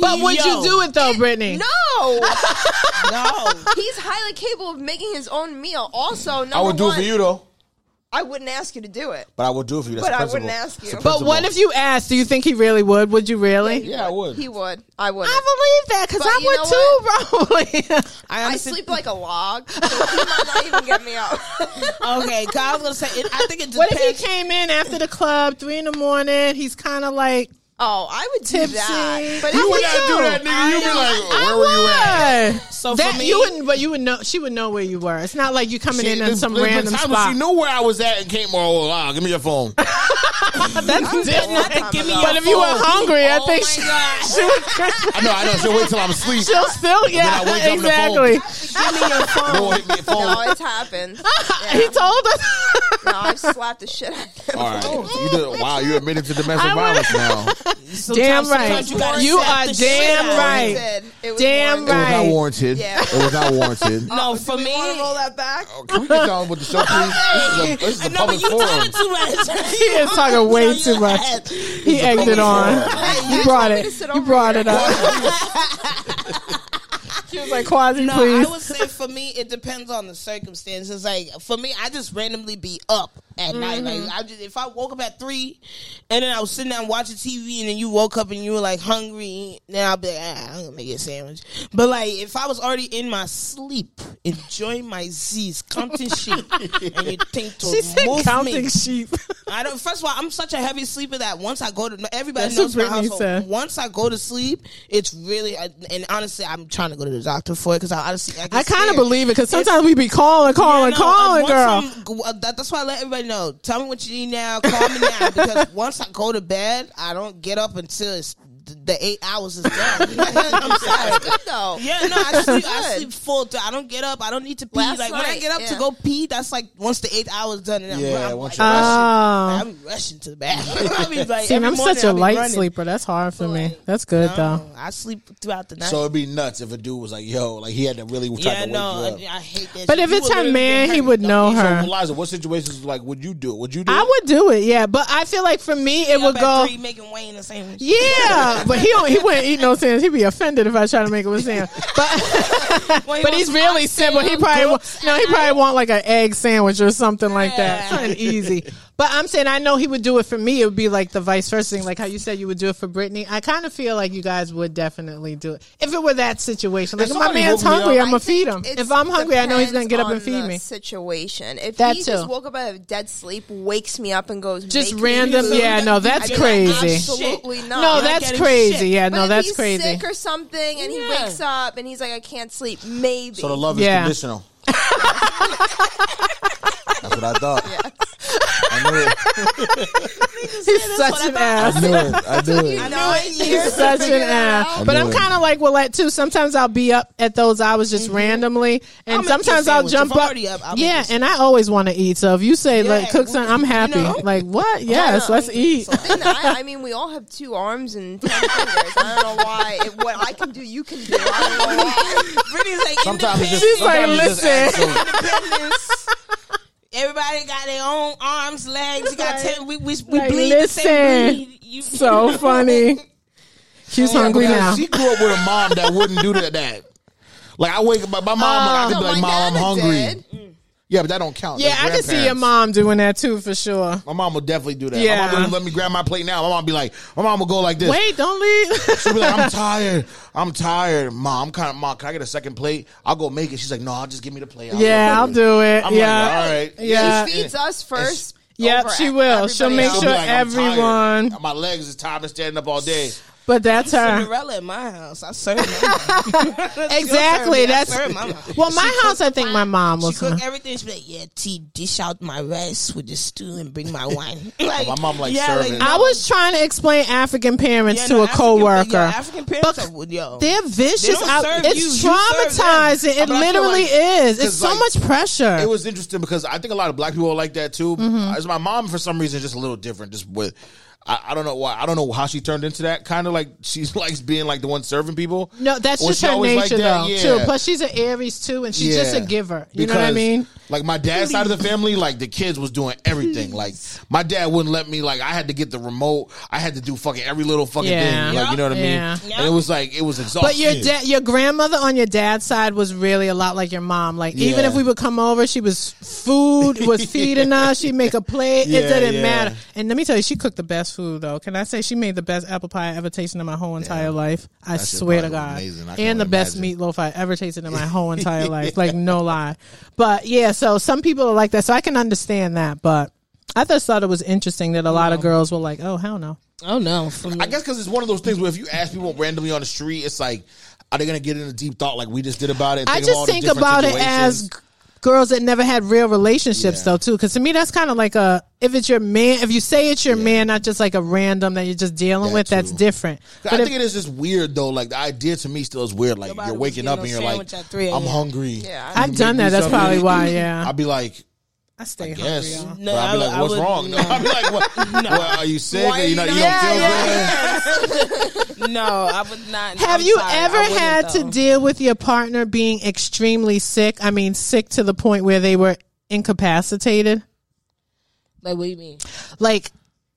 But would Yo. you do it though, Brittany? No. No. He's highly capable of making his own meal. Also, number I would do it one, for you though. I wouldn't ask you to do it. But I would do it for you. That's But a I principle. wouldn't ask you. But what if you asked? Do you think he really would? Would you really? Yeah, I would. He would. I would. I believe that because But I would too, probably. I, I sleep like a log, so he might not even get me up. Okay, 'cause I was gonna say. It, I think it depends. what if he came in after the club, three in the morning? He's kind of like Oh, I would do tipsy. that. But You if would would not do that, nigga. You'd be like, I where were you at? So that for me, you wouldn't, but you would know. She would know where you were. It's not like you coming in in there's- some there's random times spot. She knew where I was at and came. Oh, wow, give me your phone. That's was a long different. Give me your But if you were phone. hungry, I Oh think she, God. she would. I know, I know. She'll wait till I'm asleep. She'll still, then I yeah, wake up on the exactly. give me your phone. Boy, hit me a phone. No, it's happened. He told us. No, I've slapped the shit out of him. All right. You did, wow, you admitted to domestic violence now. Damn right. You, You are the shit damn right. It was Damn right. not warranted. Yeah. It was not warranted. No, oh, Do for we me. want to roll that back? Oh, Can we get down with the show, please? This is a, this is a No, but public you forum. talking too much. He is talking way No, too much. He egged it on. You you brought it. to You brought it up. She was like, Quasi, No, please. I would say for me, it depends on the circumstances. Like for me, I just randomly be up at night. Like I just, if I woke up at three, and then I was sitting down watching TV, and then you woke up and you were like hungry, then I'll be like, ah, I'm gonna make a sandwich. But like if I was already in my sleep, enjoying my Z's, counting sheep, and you think to she said move counting me, sheep. I don't. First of all, I'm such a heavy sleeper that once I go to everybody That's knows my household. said. Once I go to sleep, it's really and honestly, I'm trying to go to the doctor for it because I honestly I, I kind of believe it because sometimes we be calling, calling, Yeah, no, calling, girl. uh, that's why I let everybody know. Tell me what you need now. Call me now because once I go to bed, I don't get up until it's the eight hours is done. I'm sorry. Good though. Yeah, no, I sleep. I sleep full. I don't get up. I don't need to pee. Last like when I night, get up to go pee, that's like once the eight hours done. And Yeah, I'm, I'm once like you're- rushing. Oh. I'm rushing to the bathroom. I mean, like, See, every I'm morning such a I'll be light running. sleeper. That's hard for me. That's good No, though. I sleep throughout the night. So it'd be nuts if a dude was like, yo, like he had to really try yeah, to wake no, you I, up. I hate that. But shit. if You it's will her literally man, get he hurt. would know So, her. Liza, what situations like would you do? it? Would you do? I it? would do it, yeah. But I feel like for me, it Up would at go. three, making Wayne a sandwich. Yeah, Uh, but he he wouldn't eat no sandwich. He'd be offended if I try to make it with sandwich. But Wayne but he's really simple. He probably wa- grilled no, he probably want like an egg sandwich or something like that. Something easy. But I'm saying I know he would do it for me. It would be like the vice versa thing, like how you said you would do it for Brittany. I kind of feel like you guys would definitely do it if it were that situation. Like If if my man's hungry, I'm gonna feed him. If I'm hungry, I know he's gonna get up and feed me. Situation. If That he too. just woke up out of dead sleep, wakes me up, and goes Just "Make random, food," yeah, no, that's I'd be like, crazy. Absolutely not. No, not that's getting crazy. shit. Yeah, But no, if that's he's crazy. Sick or something, and he wakes up and he's like, I can't sleep. Maybe. So the love Yeah. is conditional. That's what I thought. I knew it. He's such an ass. I knew it. I knew You it. know it. He's such an ass. But I'm kind of like Willette too. Sometimes I'll be up at those hours just mm-hmm. randomly, and I'll make you a sometimes I'll jump up. up, I'll yeah, and I always want to eat. So if you say like Yeah, cook something, I'm you happy. know? Like what? Yes, let's eat. And I, I mean, we all have two arms and ten fingers. I don't know why. It, what I can do, you can do. I don't know why. Brittany's like Sometimes it's just, She's like, sometimes it's just listen. Accent. independence. Everybody got their own arms, legs. You got ten, we we, we Like, bleed the same bleed. You, So funny. She's hungry now. She grew up with a mom that wouldn't do that. that. Like I wake up, my, my mom, I could oh, No, be like, "Mom, I'm hungry." did. Yeah, but that don't count. Yeah, That's I can see your mom doing that too for sure. My mom will definitely do that. Yeah. My mom wouldn't let me grab my plate now. My mom would be like, my mom would go like this. Wait, don't leave. She'd be like, I'm tired. I'm tired. Mom, I'm kind of, mom, can I get a second plate? I'll go make it. She's like, no, I'll just give me the plate. I'll yeah, I'll make do it. I'm yeah. like, all right. Yeah. She feeds us first. Yep, she will. She'll make else. Sure like, I'm tired. everyone- My legs is tired of standing up all day. But that's her. Cinderella in my house. I serve my mom. Exactly. I That's serve my mom. well, my house. I think my mom She was. cook everything. She be like, "Yeah, T, dish out my rice with the stew and bring my wine." like, My mom like serving. I was trying to explain African parents yeah, to no, a African- coworker. Yeah, African parents But are, yo. They're vicious. They don't out- serve it's you, you traumatizing. them. It But I feel literally like- is. It's so like, much pressure. It was interesting because I think a lot of black people are like that too. Mm-hmm. As my mom, for some reason, just a little different. Just with, I, I don't know why. I don't know how she turned into that. Kind of like she likes being like the one serving people. No, that's Or just her nature, though. Yeah. Too. Plus, she's an Aries too, and she's just a giver. You know what I mean? Like my dad's side of the family, like the kids was doing everything. Like my dad wouldn't let me. Like I had to get the remote. I had to do fucking every little fucking Yeah. thing. Like you know what I mean? Yeah. And it was like it was exhausting. But your dad, your grandmother on your dad's side was really a lot like your mom. Like even if we would come over, she was food was feeding us. She'd make a plate. Yeah, it didn't yeah. matter. And let me tell you, she cooked the best food though. Can I say she made the best apple pie I ever tasted in my whole entire life? I That swear to God. amazing. I And the only best imagine. meatloaf I ever tasted in my whole entire life. Like no lie. But yeah, so some people are like that. So I can understand that. But I just thought it was interesting that a lot of girls were like, "Oh hell no." Oh no, I guess because it's one of those things where if you ask people randomly on the street, it's like, are they gonna get into deep thought like we just did about it? I think all just think different about it as g- girls that never had real relationships Yeah. though too because to me that's kind of like a if it's your man if you say it's your man not just like a random that you're just dealing That with that's too. different I if, think it is just weird though. Like the idea to me still is weird. Like Nobody you're waking up and you're like, sandwich at 3 I'm a.m. hungry. Yeah. I've done that that's probably why yeah I'd be like, I stay hungry yes. y'all. No, but I'd be I would- like, I what's would- wrong? no. I'd be like, what? what, are you sick? Why Or you know, you not? don't feel good? no, I would not. have I'm you sorry, ever I wouldn't, had to deal with your partner being extremely sick i mean sick to the point where they were incapacitated Like, what do you mean? like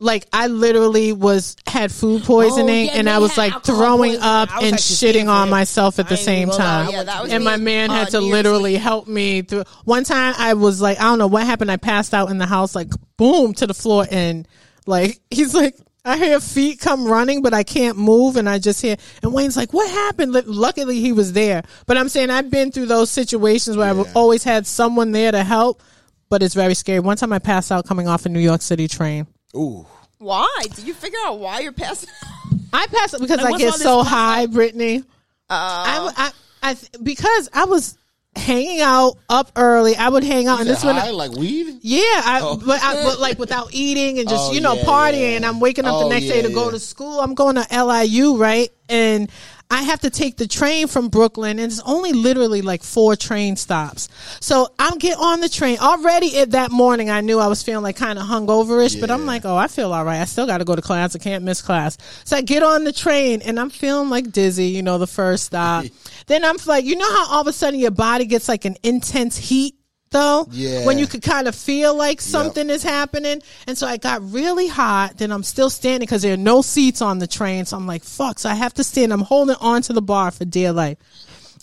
like I literally was had food poisoning Oh, yeah, and I was like throwing poisoning. up and actually scared shitting on myself at I the same time. Yeah, that was and me, my man uh, had to literally Eve. help me through. One time I was like, I don't know what happened. I passed out in the house, like boom to the floor, and like he's like. I hear feet come running, but I can't move, and I just hear. And Wayne's like, "What happened?" Luckily, he was there. But I'm saying I've been through those situations where Yeah. I've always had someone there to help, but it's very scary. One time I passed out coming off a New York City train. Ooh. Why? Did you figure out why you're passing? I pass it because Like, I get so this high, Brittany. Oh. I, w- I, I, th- because I was hanging out up early. I would hang out, and this one, high, like weed? yeah, I, but, I, but like without eating and just Oh, you know yeah, partying. yeah. And I'm waking up the Oh, next day to yeah, go to school. I'm going to LIU, right? And I have to take the train from Brooklyn, and it's only literally like four train stops. So I'm get on the train already. At that morning, I knew I was feeling like kind of hungoverish, but I'm like, oh, I feel all right. I still got to go to class. I can't miss class. So I get on the train, and I'm feeling like dizzy. You know, the first stop. then I'm like, you know how all of a sudden your body gets like an intense heat. Though, Yeah. when you could kind of feel like something is happening, and so I got really hot. Then I'm still standing because there are no seats on the train, so I'm like, "Fuck!" So I have to stand. I'm holding on to the bar for dear life.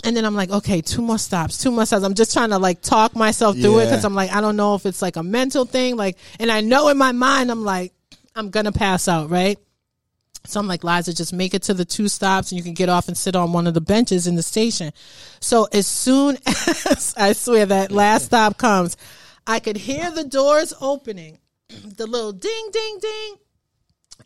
And then I'm like, okay, two more stops, two more stops. I'm just trying to like talk myself through it because I'm like, I don't know if it's like a mental thing. Like, and I know in my mind, I'm like, I'm going to pass out, right? So I'm like, Liza, just make it to the two stops and you can get off and sit on one of the benches in the station. So as soon as I swear that last stop comes, I could hear the doors opening, the little ding, ding, ding.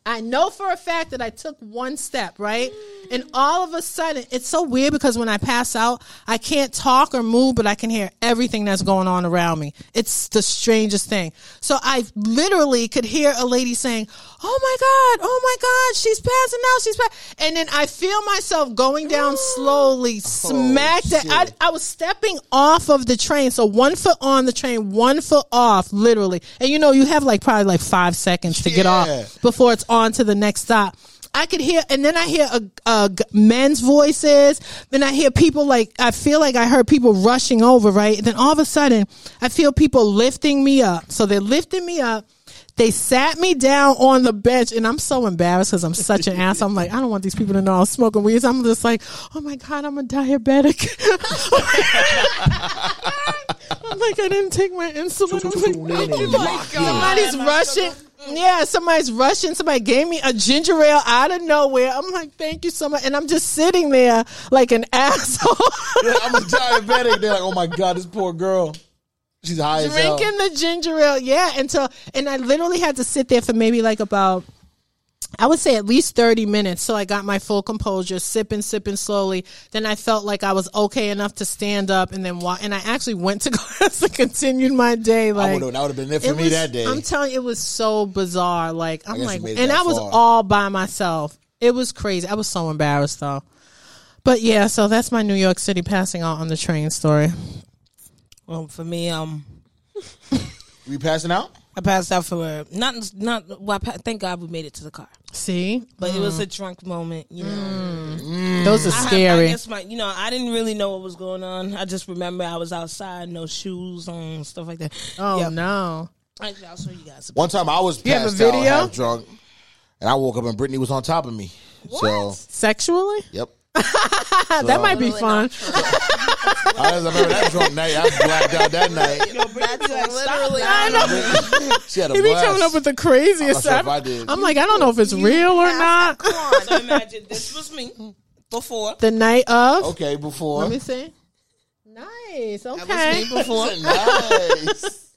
I know for a fact that I took one step, right? And all of a sudden, it's so weird because when I pass out, I can't talk or move, but I can hear everything that's going on around me. It's the strangest thing. So I literally could hear a lady saying, Oh my God, oh my God, she's passing out, she's passing. And then I feel myself going down slowly, oh, smacked. at- I, I was stepping off of the train. So one foot on the train, one foot off, literally. And you know, you have like probably like five seconds to get off before it's on to the next stop. I could hear, and then I hear a, a men's voices. Then I hear people like I feel like I heard people rushing over, right? And then all of a sudden, I feel people lifting me up. So they're lifting me up. They sat me down on the bench, and I'm so embarrassed because I'm such an ass. I'm like, I don't want these people to know I'm smoking weed. So I'm just like, oh my god, I'm a diabetic. I'm like, I didn't take my insulin. I'm like, oh my God. Somebody's rushing. Yeah, somebody's rushing. Somebody gave me a ginger ale out of nowhere. I'm like, thank you so much. And I'm just sitting there like an asshole. I'm a diabetic. They're like, oh my god, this poor girl. She's high as hell. drinking the ginger ale. Yeah, until and I literally had to sit there for maybe like about I would say at least 30 minutes so I got my full composure, sipping, sipping slowly. Then I felt like I was okay enough to stand up and then walk. And I actually went to class and continued my day. Like, would have. That would have been it for it me was- that day. I'm telling you, it was so bizarre. Like, I'm like, and I was far. all by myself. It was crazy. I was so embarrassed though. But yeah, so that's my New York City passing out on the train story. Well, for me, um, we passing out? I passed out for not not. Well, I pa- thank God we made it to the car, See, but it was a mm. drunk moment. You know, mm. those are I have- I scary. guess my, you know, I didn't really know what was going on. I just remember I was outside, no shoes on, stuff like that. Oh Yeah. no! Actually, I'll show you guys. One time I was You have a passed out, video? half drunk, and I woke up and Brittany was on top of me. So, Sexually, yep. that might be fun. I remember that drunk night. I blacked out that night. That's literally. I know. She had a He be coming up with the craziest I'm not sure if stuff. I did. I'm like, I don't know if it's real or not. Come on. So imagine this was me before. The night of. Okay, before. Let me see. Nice. That was Okay. me before, nice.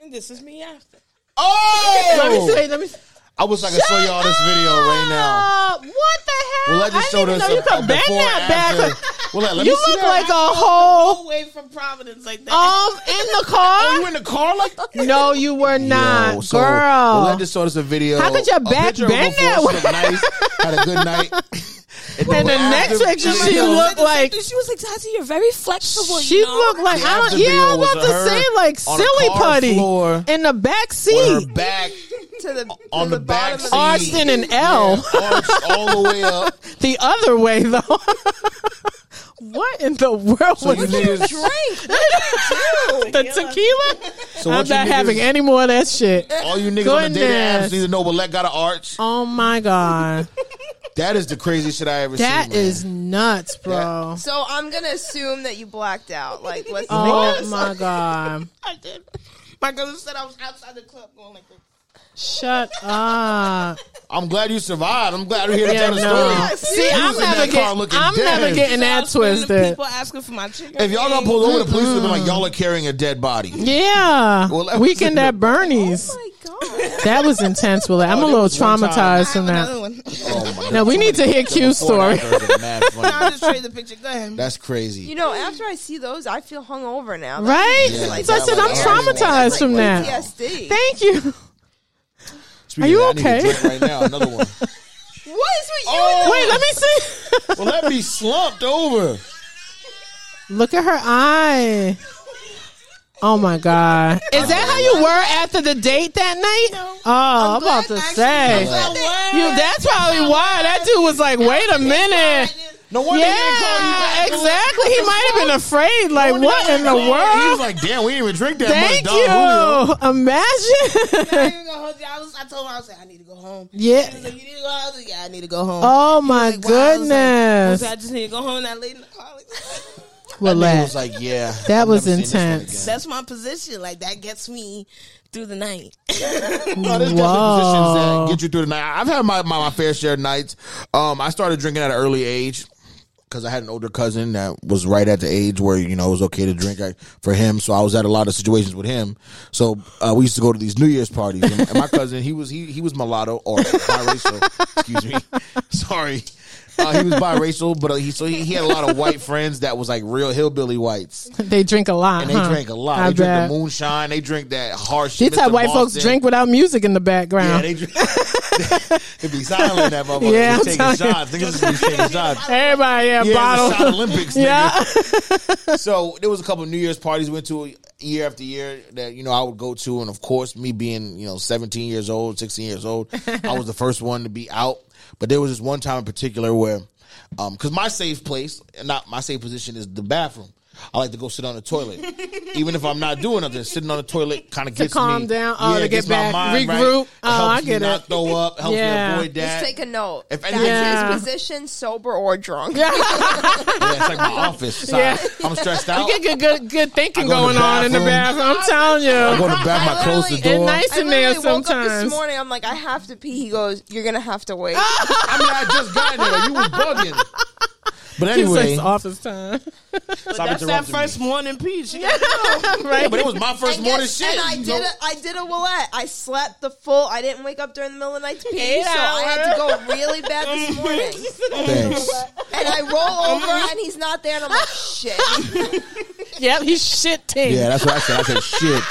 and this is me after. Oh. Let me see. Let me. See. I wish I could show y'all this video right now. What the hell? Well, I just I showed didn't even know you a- a could bend that back. after. Well, let, let you me see look that. like a whole away from Providence like that. um in the car? Oh, you car. in the car like that? No, you were not, Yo, so, girl. Well, let just showed us a video. How could your a back picture of bend before that way? nice, had a good night. And, And the next picture, she video- looked like she was like, Tati, you're very flexible. she you know? looked like The I after don't. Yeah, I was was about to her say like silly putty floor in the back seat, her back to the on to the, the, back bottom seat. of the arched in an L. Yeah, all the way up. the other way though. what in the world So was you niggas, drink. the tequila? so I'm not niggas- having any more of that shit. All you niggas on the dating apps need to know, but let got an arch. Oh my god, That is the craziest shit I ever that seen. That is nuts, bro. So I'm gonna assume that you blacked out. Like, let's oh be Oh my god, I did. My cousin said I was outside the club going like this. Shut up. I'm glad you survived. I'm glad you're here to Yeah, tell the no. story. See, I'm never that car getting. I'm dead. never getting that was twisted. People asking for my chicken. If y'all don't pull over, the police would have been like, y'all are carrying a dead body. Yeah, Well, weekend at Bernie's. Oh my god. That was intense, Willie. I'm Oh, a little was one time- traumatized from that. Oh my Now we need to hear Q's story. after is mad funny. I'll just trade the picture. Go ahead. That's crazy. You know, after I see those, I feel hungover now. Right? Yeah, so I said I'm that was- traumatized from that. PTSD. Thank you. Speaking Are you of that, I need okay? to drink right now. Another one. What is with you? Oh, Wait, let me see. well, let me slumped over. Look at her eye. Oh my god! Is that how you were after the date that night? Oh, I'm about to say. You. That's probably why that dude was like, "Wait a minute." No wonder he didn't call you Yeah, back. exactly. He might have been afraid. Like, what in the world? He was like, damn, we didn't even drink that Thank much. Don Julio. you. Imagine. I ain't even gonna hold you. I, was, I told him I was like, I need to go home. Yeah. He was like, you need to go home. I like, yeah, I need to go home. Oh my Like, wow. I like- I goodness. I just need to go home. That lady in the car. Like, That nigga Relax. was like, yeah. That I've was never seen this one intense. that's my position. Like that gets me through the night. No, there's definitely Whoa. positions that get you through the night. I've had my, my, my fair share of nights. Um, I started drinking at an early age because I had an older cousin that was right at the age where you know it was okay to drink I, for him. So I was at a lot of situations with him. So uh, we used to go to these New Year's parties, and, and my cousin he was he he was mulatto or biracial. excuse me, sorry. Uh, he was biracial, but uh, he so he, he had a lot of white friends that was like real hillbilly whites, They drink a lot. and they huh? drank a lot. I they drink the moonshine. They drink that harsh. These Mr. type white folks drink without music in the background. Yeah, they drink. It'd be silent that motherfucker. Yeah, I'm taking shots. Niggas be taking shots. Everybody, yeah, Yeah, bottle. shot Olympics. Nigga. yeah. So there was a couple of New Year's parties we went to year after year that you know I would go to, and of course, me being you know 17 years old, 16 years old, I was the first one to be out. But there was this one time in particular where, um, because my safe place, not my safe position, is the bathroom. I like to go sit on the toilet, even if I'm not doing nothing. Sitting on the toilet kind of gets calm me down. Oh, to get gets my back, mind right. regroup. It Oh, helps I me get not it. throw up. Helps Yeah. me avoid that. Just take a note. If That's anything- Yeah. his position, sober or drunk. Yeah, it's like my office. Sorry. Yeah. I'm stressed out. You get good, good, good thinking go going on in the bathroom. bathroom. I'm telling you. I go you. to the bathroom, I close the literally- door. It's nice I in there literally woke up sometimes. this morning. I'm like, I have to pee. He goes, You're gonna have to wait. I mean, I just got there. You were bugging. But anyway, it's office time. stop That's that first me. morning peach. right? Yeah, but it was my first And morning guess- shit. And I did know? a, I did a Willette. I slept the full. I didn't wake up during the middle of the night to pee, Eight so I had to go really bad this morning. Thanks. And I roll over, and he's not there, and I'm like, shit. Yep, he's shitting. Yeah, that's what I said. I said shit.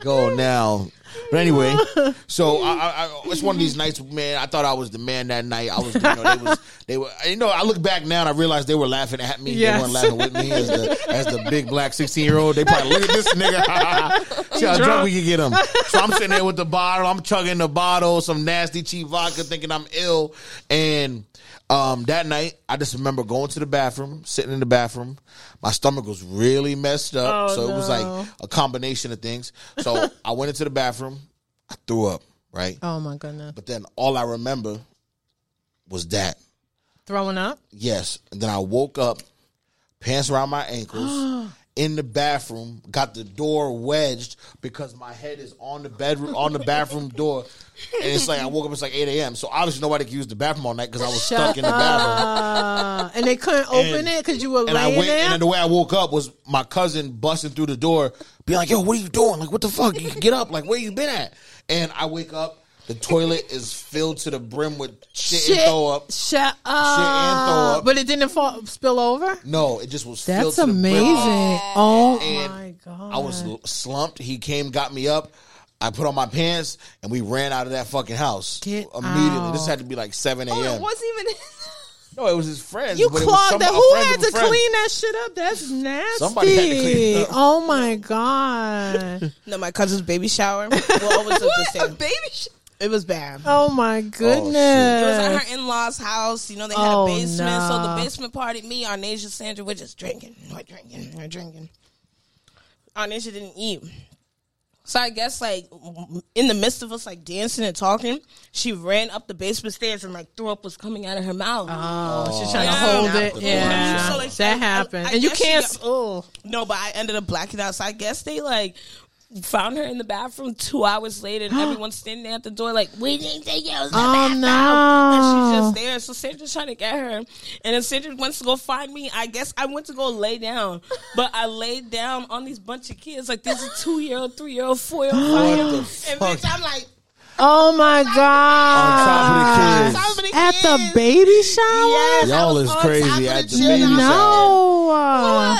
Go now. But anyway, so I, I, I, it's one of these nights, man. I thought I was the man that night. I was, you know, they was, they were, you know. I look back now and I realize they were laughing at me. Yes. They weren't laughing with me as the as the big black sixteen year old. They probably look at this nigga. See how drunk we can get him. So I'm sitting there with the bottle. I'm chugging the bottle, some nasty cheap vodka, thinking I'm ill. And um, that night, I just remember going to the bathroom, sitting in the bathroom. My stomach was really messed up, Oh, so it was like a combination of things. So I went into the bathroom, I threw up, right? Oh my goodness. But then all I remember was that. Throwing up? Yes. And then I woke up, pants around my ankles, in the bathroom, got the door wedged because my head is on the bedroom on the bathroom door. And it's like I woke up, it's like 8 a.m. So obviously nobody could use the bathroom all night because I was stuck in the bathroom. And they couldn't open And- it because you were And I laying went, there. and the way I woke up was my cousin busting through the door, being like, "Yo, what are you doing? Like, what the fuck? You get up! Like, where you been at?" And I wake up, the toilet is filled to the brim with shit, and throw up. Shut up. Shit and throw up. But it didn't fall, spill over. No, it just was filled That's to the brim. amazing. Oh And my god. I was slumped. He came, got me up. I put on my pants, and we ran out of that fucking house Get immediately. out. This had to be like 7 a.m. it wasn't even. no, it was his friends. You but it was clogged some- that. Who had to a clean that shit up? That's nasty. Somebody had to clean it up. Oh my god. No, my cousin's baby shower. We'll always look the a same. baby. Sh- It was bad. Oh my oh, goodness! It was at her in laws' house. You know, they had Oh, a basement. So no. the basement party, me, Arnasia, Sandra, we're just drinking. We're drinking. We're drinking. Arnasia didn't eat. So I guess like in the midst of us like dancing and talking, she ran up the basement stairs and like threw up was coming out of her mouth. Oh, she's trying to hold it. Yeah. Yeah, So, like, that I- happened, I and you guess she can't. got- oh, No, but I ended up blacking out. So I guess they like found her in the bathroom two hours later, and everyone's standing there at the door like, "We didn't take you out of the Oh, bathroom." no. And she's just there. So Sandra's trying to get her, and then Sandra wants to go find me. I guess I went to go lay down, but I laid down on these bunch of kids. Like there's a two year old, three year old, four year old, five year old, the and fuck? bitch, I'm like oh my god! top of the kids. the At the baby shower? Yes, Y'all is crazy top at the baby shower. No. Uh,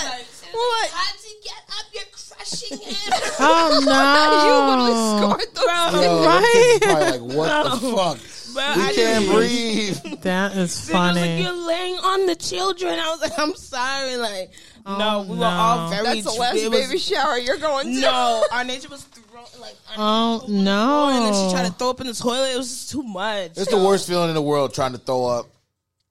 What? How'd you get up? You're crushing him. Oh no! you literally scored the. Yo, them Right? kids probably like, what the fuck? But We I can't didn't- breathe. That is They was like, funny. you're laying on the children. I was like, I'm sorry. Like, oh, no, we were all very. That's the last it was- baby shower you're going to. No, Arnasia was throwing like. Oh no! and then she tried to throw up in the toilet. It was just too much. It's the worst feeling in the world trying to throw up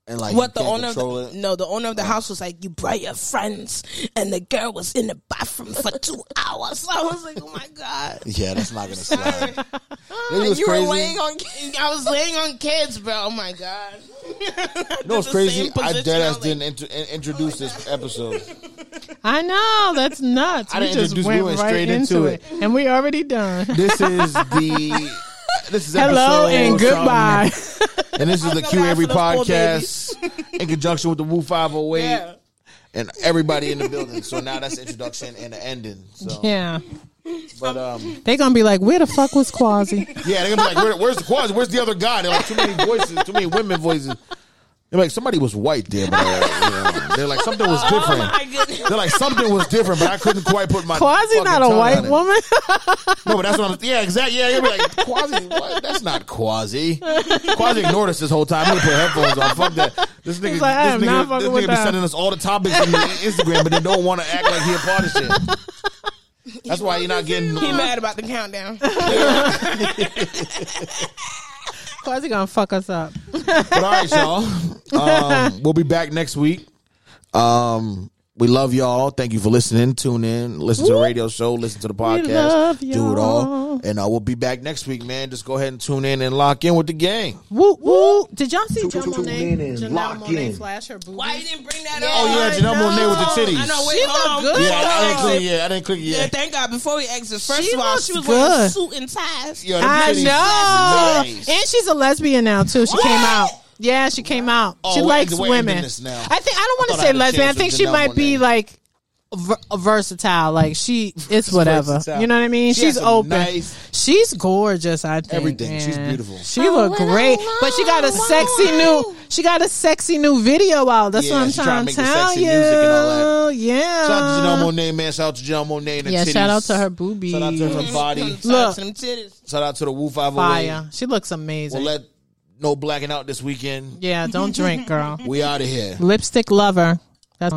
and like What the owner of the, no the owner of the house was like you brought your friends and the girl was in the bathroom for two hours so I was like oh my god Yeah, that's not gonna slide. You And you crazy? were laying on. I was laying on kids bro oh my god You know what's crazy? I dead ass didn't. didn't intro- in- introduce this episode. I know that's nuts. I we didn't just introduce- went, we went right straight into, into it. and we already done. This is the this is Hello and goodbye. And this is the Q Every for those poor podcast in conjunction with the Woo Five Hundred Eight Yeah. and everybody in the building. So now that's the introduction and the ending. So, yeah, but um, they gonna be like, "Where the fuck was Quasi?" yeah, they're gonna be like, Where, "Where's the quasi? Where's the other guy?" They're like, "Too many voices, too many women voices." They're like, "Somebody was white there," but uh, you know, they're like, "Something was different." oh my goodness They're like, "Something was different," but I couldn't quite put my Quasi fucking not a white woman. No, but that's what I'm. Yeah, exactly. Yeah, you'll be like Quasi. What? That's not Quasi. Quasi ignored us this whole time. He put headphones on. Fuck that. This nigga, like, I am this not nigga, fucking this nigga be that. sending us all the topics on the Instagram, but they don't want to act like he a part of shit. That's why you're not getting. he mad about the countdown Quasi gonna fuck us up. But all right, y'all. Um, we'll be back next week. Um, we love y'all. Thank you for listening. Tune in, listen to the radio show, listen to the podcast, love do it y'all. And uh, we'll be back next week, man. Just go ahead and tune in and lock in with the gang. Woo woo! Did y'all see Janelle tune Monae? in and Janelle lock Monae in. flash her boobies. why you didn't bring that Yeah. up Oh yeah, Janelle Monae with the titties. I know wait She hold look on good, Yeah, I didn't though. click. Yeah, I didn't click yeah yet. thank God before we exit first She of all she was wearing a suit and ties Yo, I know. Nice. And she's a lesbian now too. She came out. Yeah, she came out. Oh, she we're likes we're ending women. this now. I think I don't want I to thought I say had a lesbian. I chance think with she Janelle might be Monáe. like ver- versatile. Like she, it's whatever. versatile. You know what I mean? She has She's some open. nice- She's gorgeous. I think Everything. She's man. beautiful. She oh, look great, but she got a sexy new. She got a sexy new video out. That's Yeah, what I'm she trying trying to to make the tell sexy you. music and all Yeah. Shout out to Janelle Monáe, man. Shout out to Janelle Monáe and the Yeah, titties. shout out to her boobies. Shout out to her body. Shout Look. out to them titties. Shout out to the Woo Five oh Fire. She looks amazing. We'll let no blacking out this weekend. yeah, don't drink, girl. We out of here. Lipstick lover. That's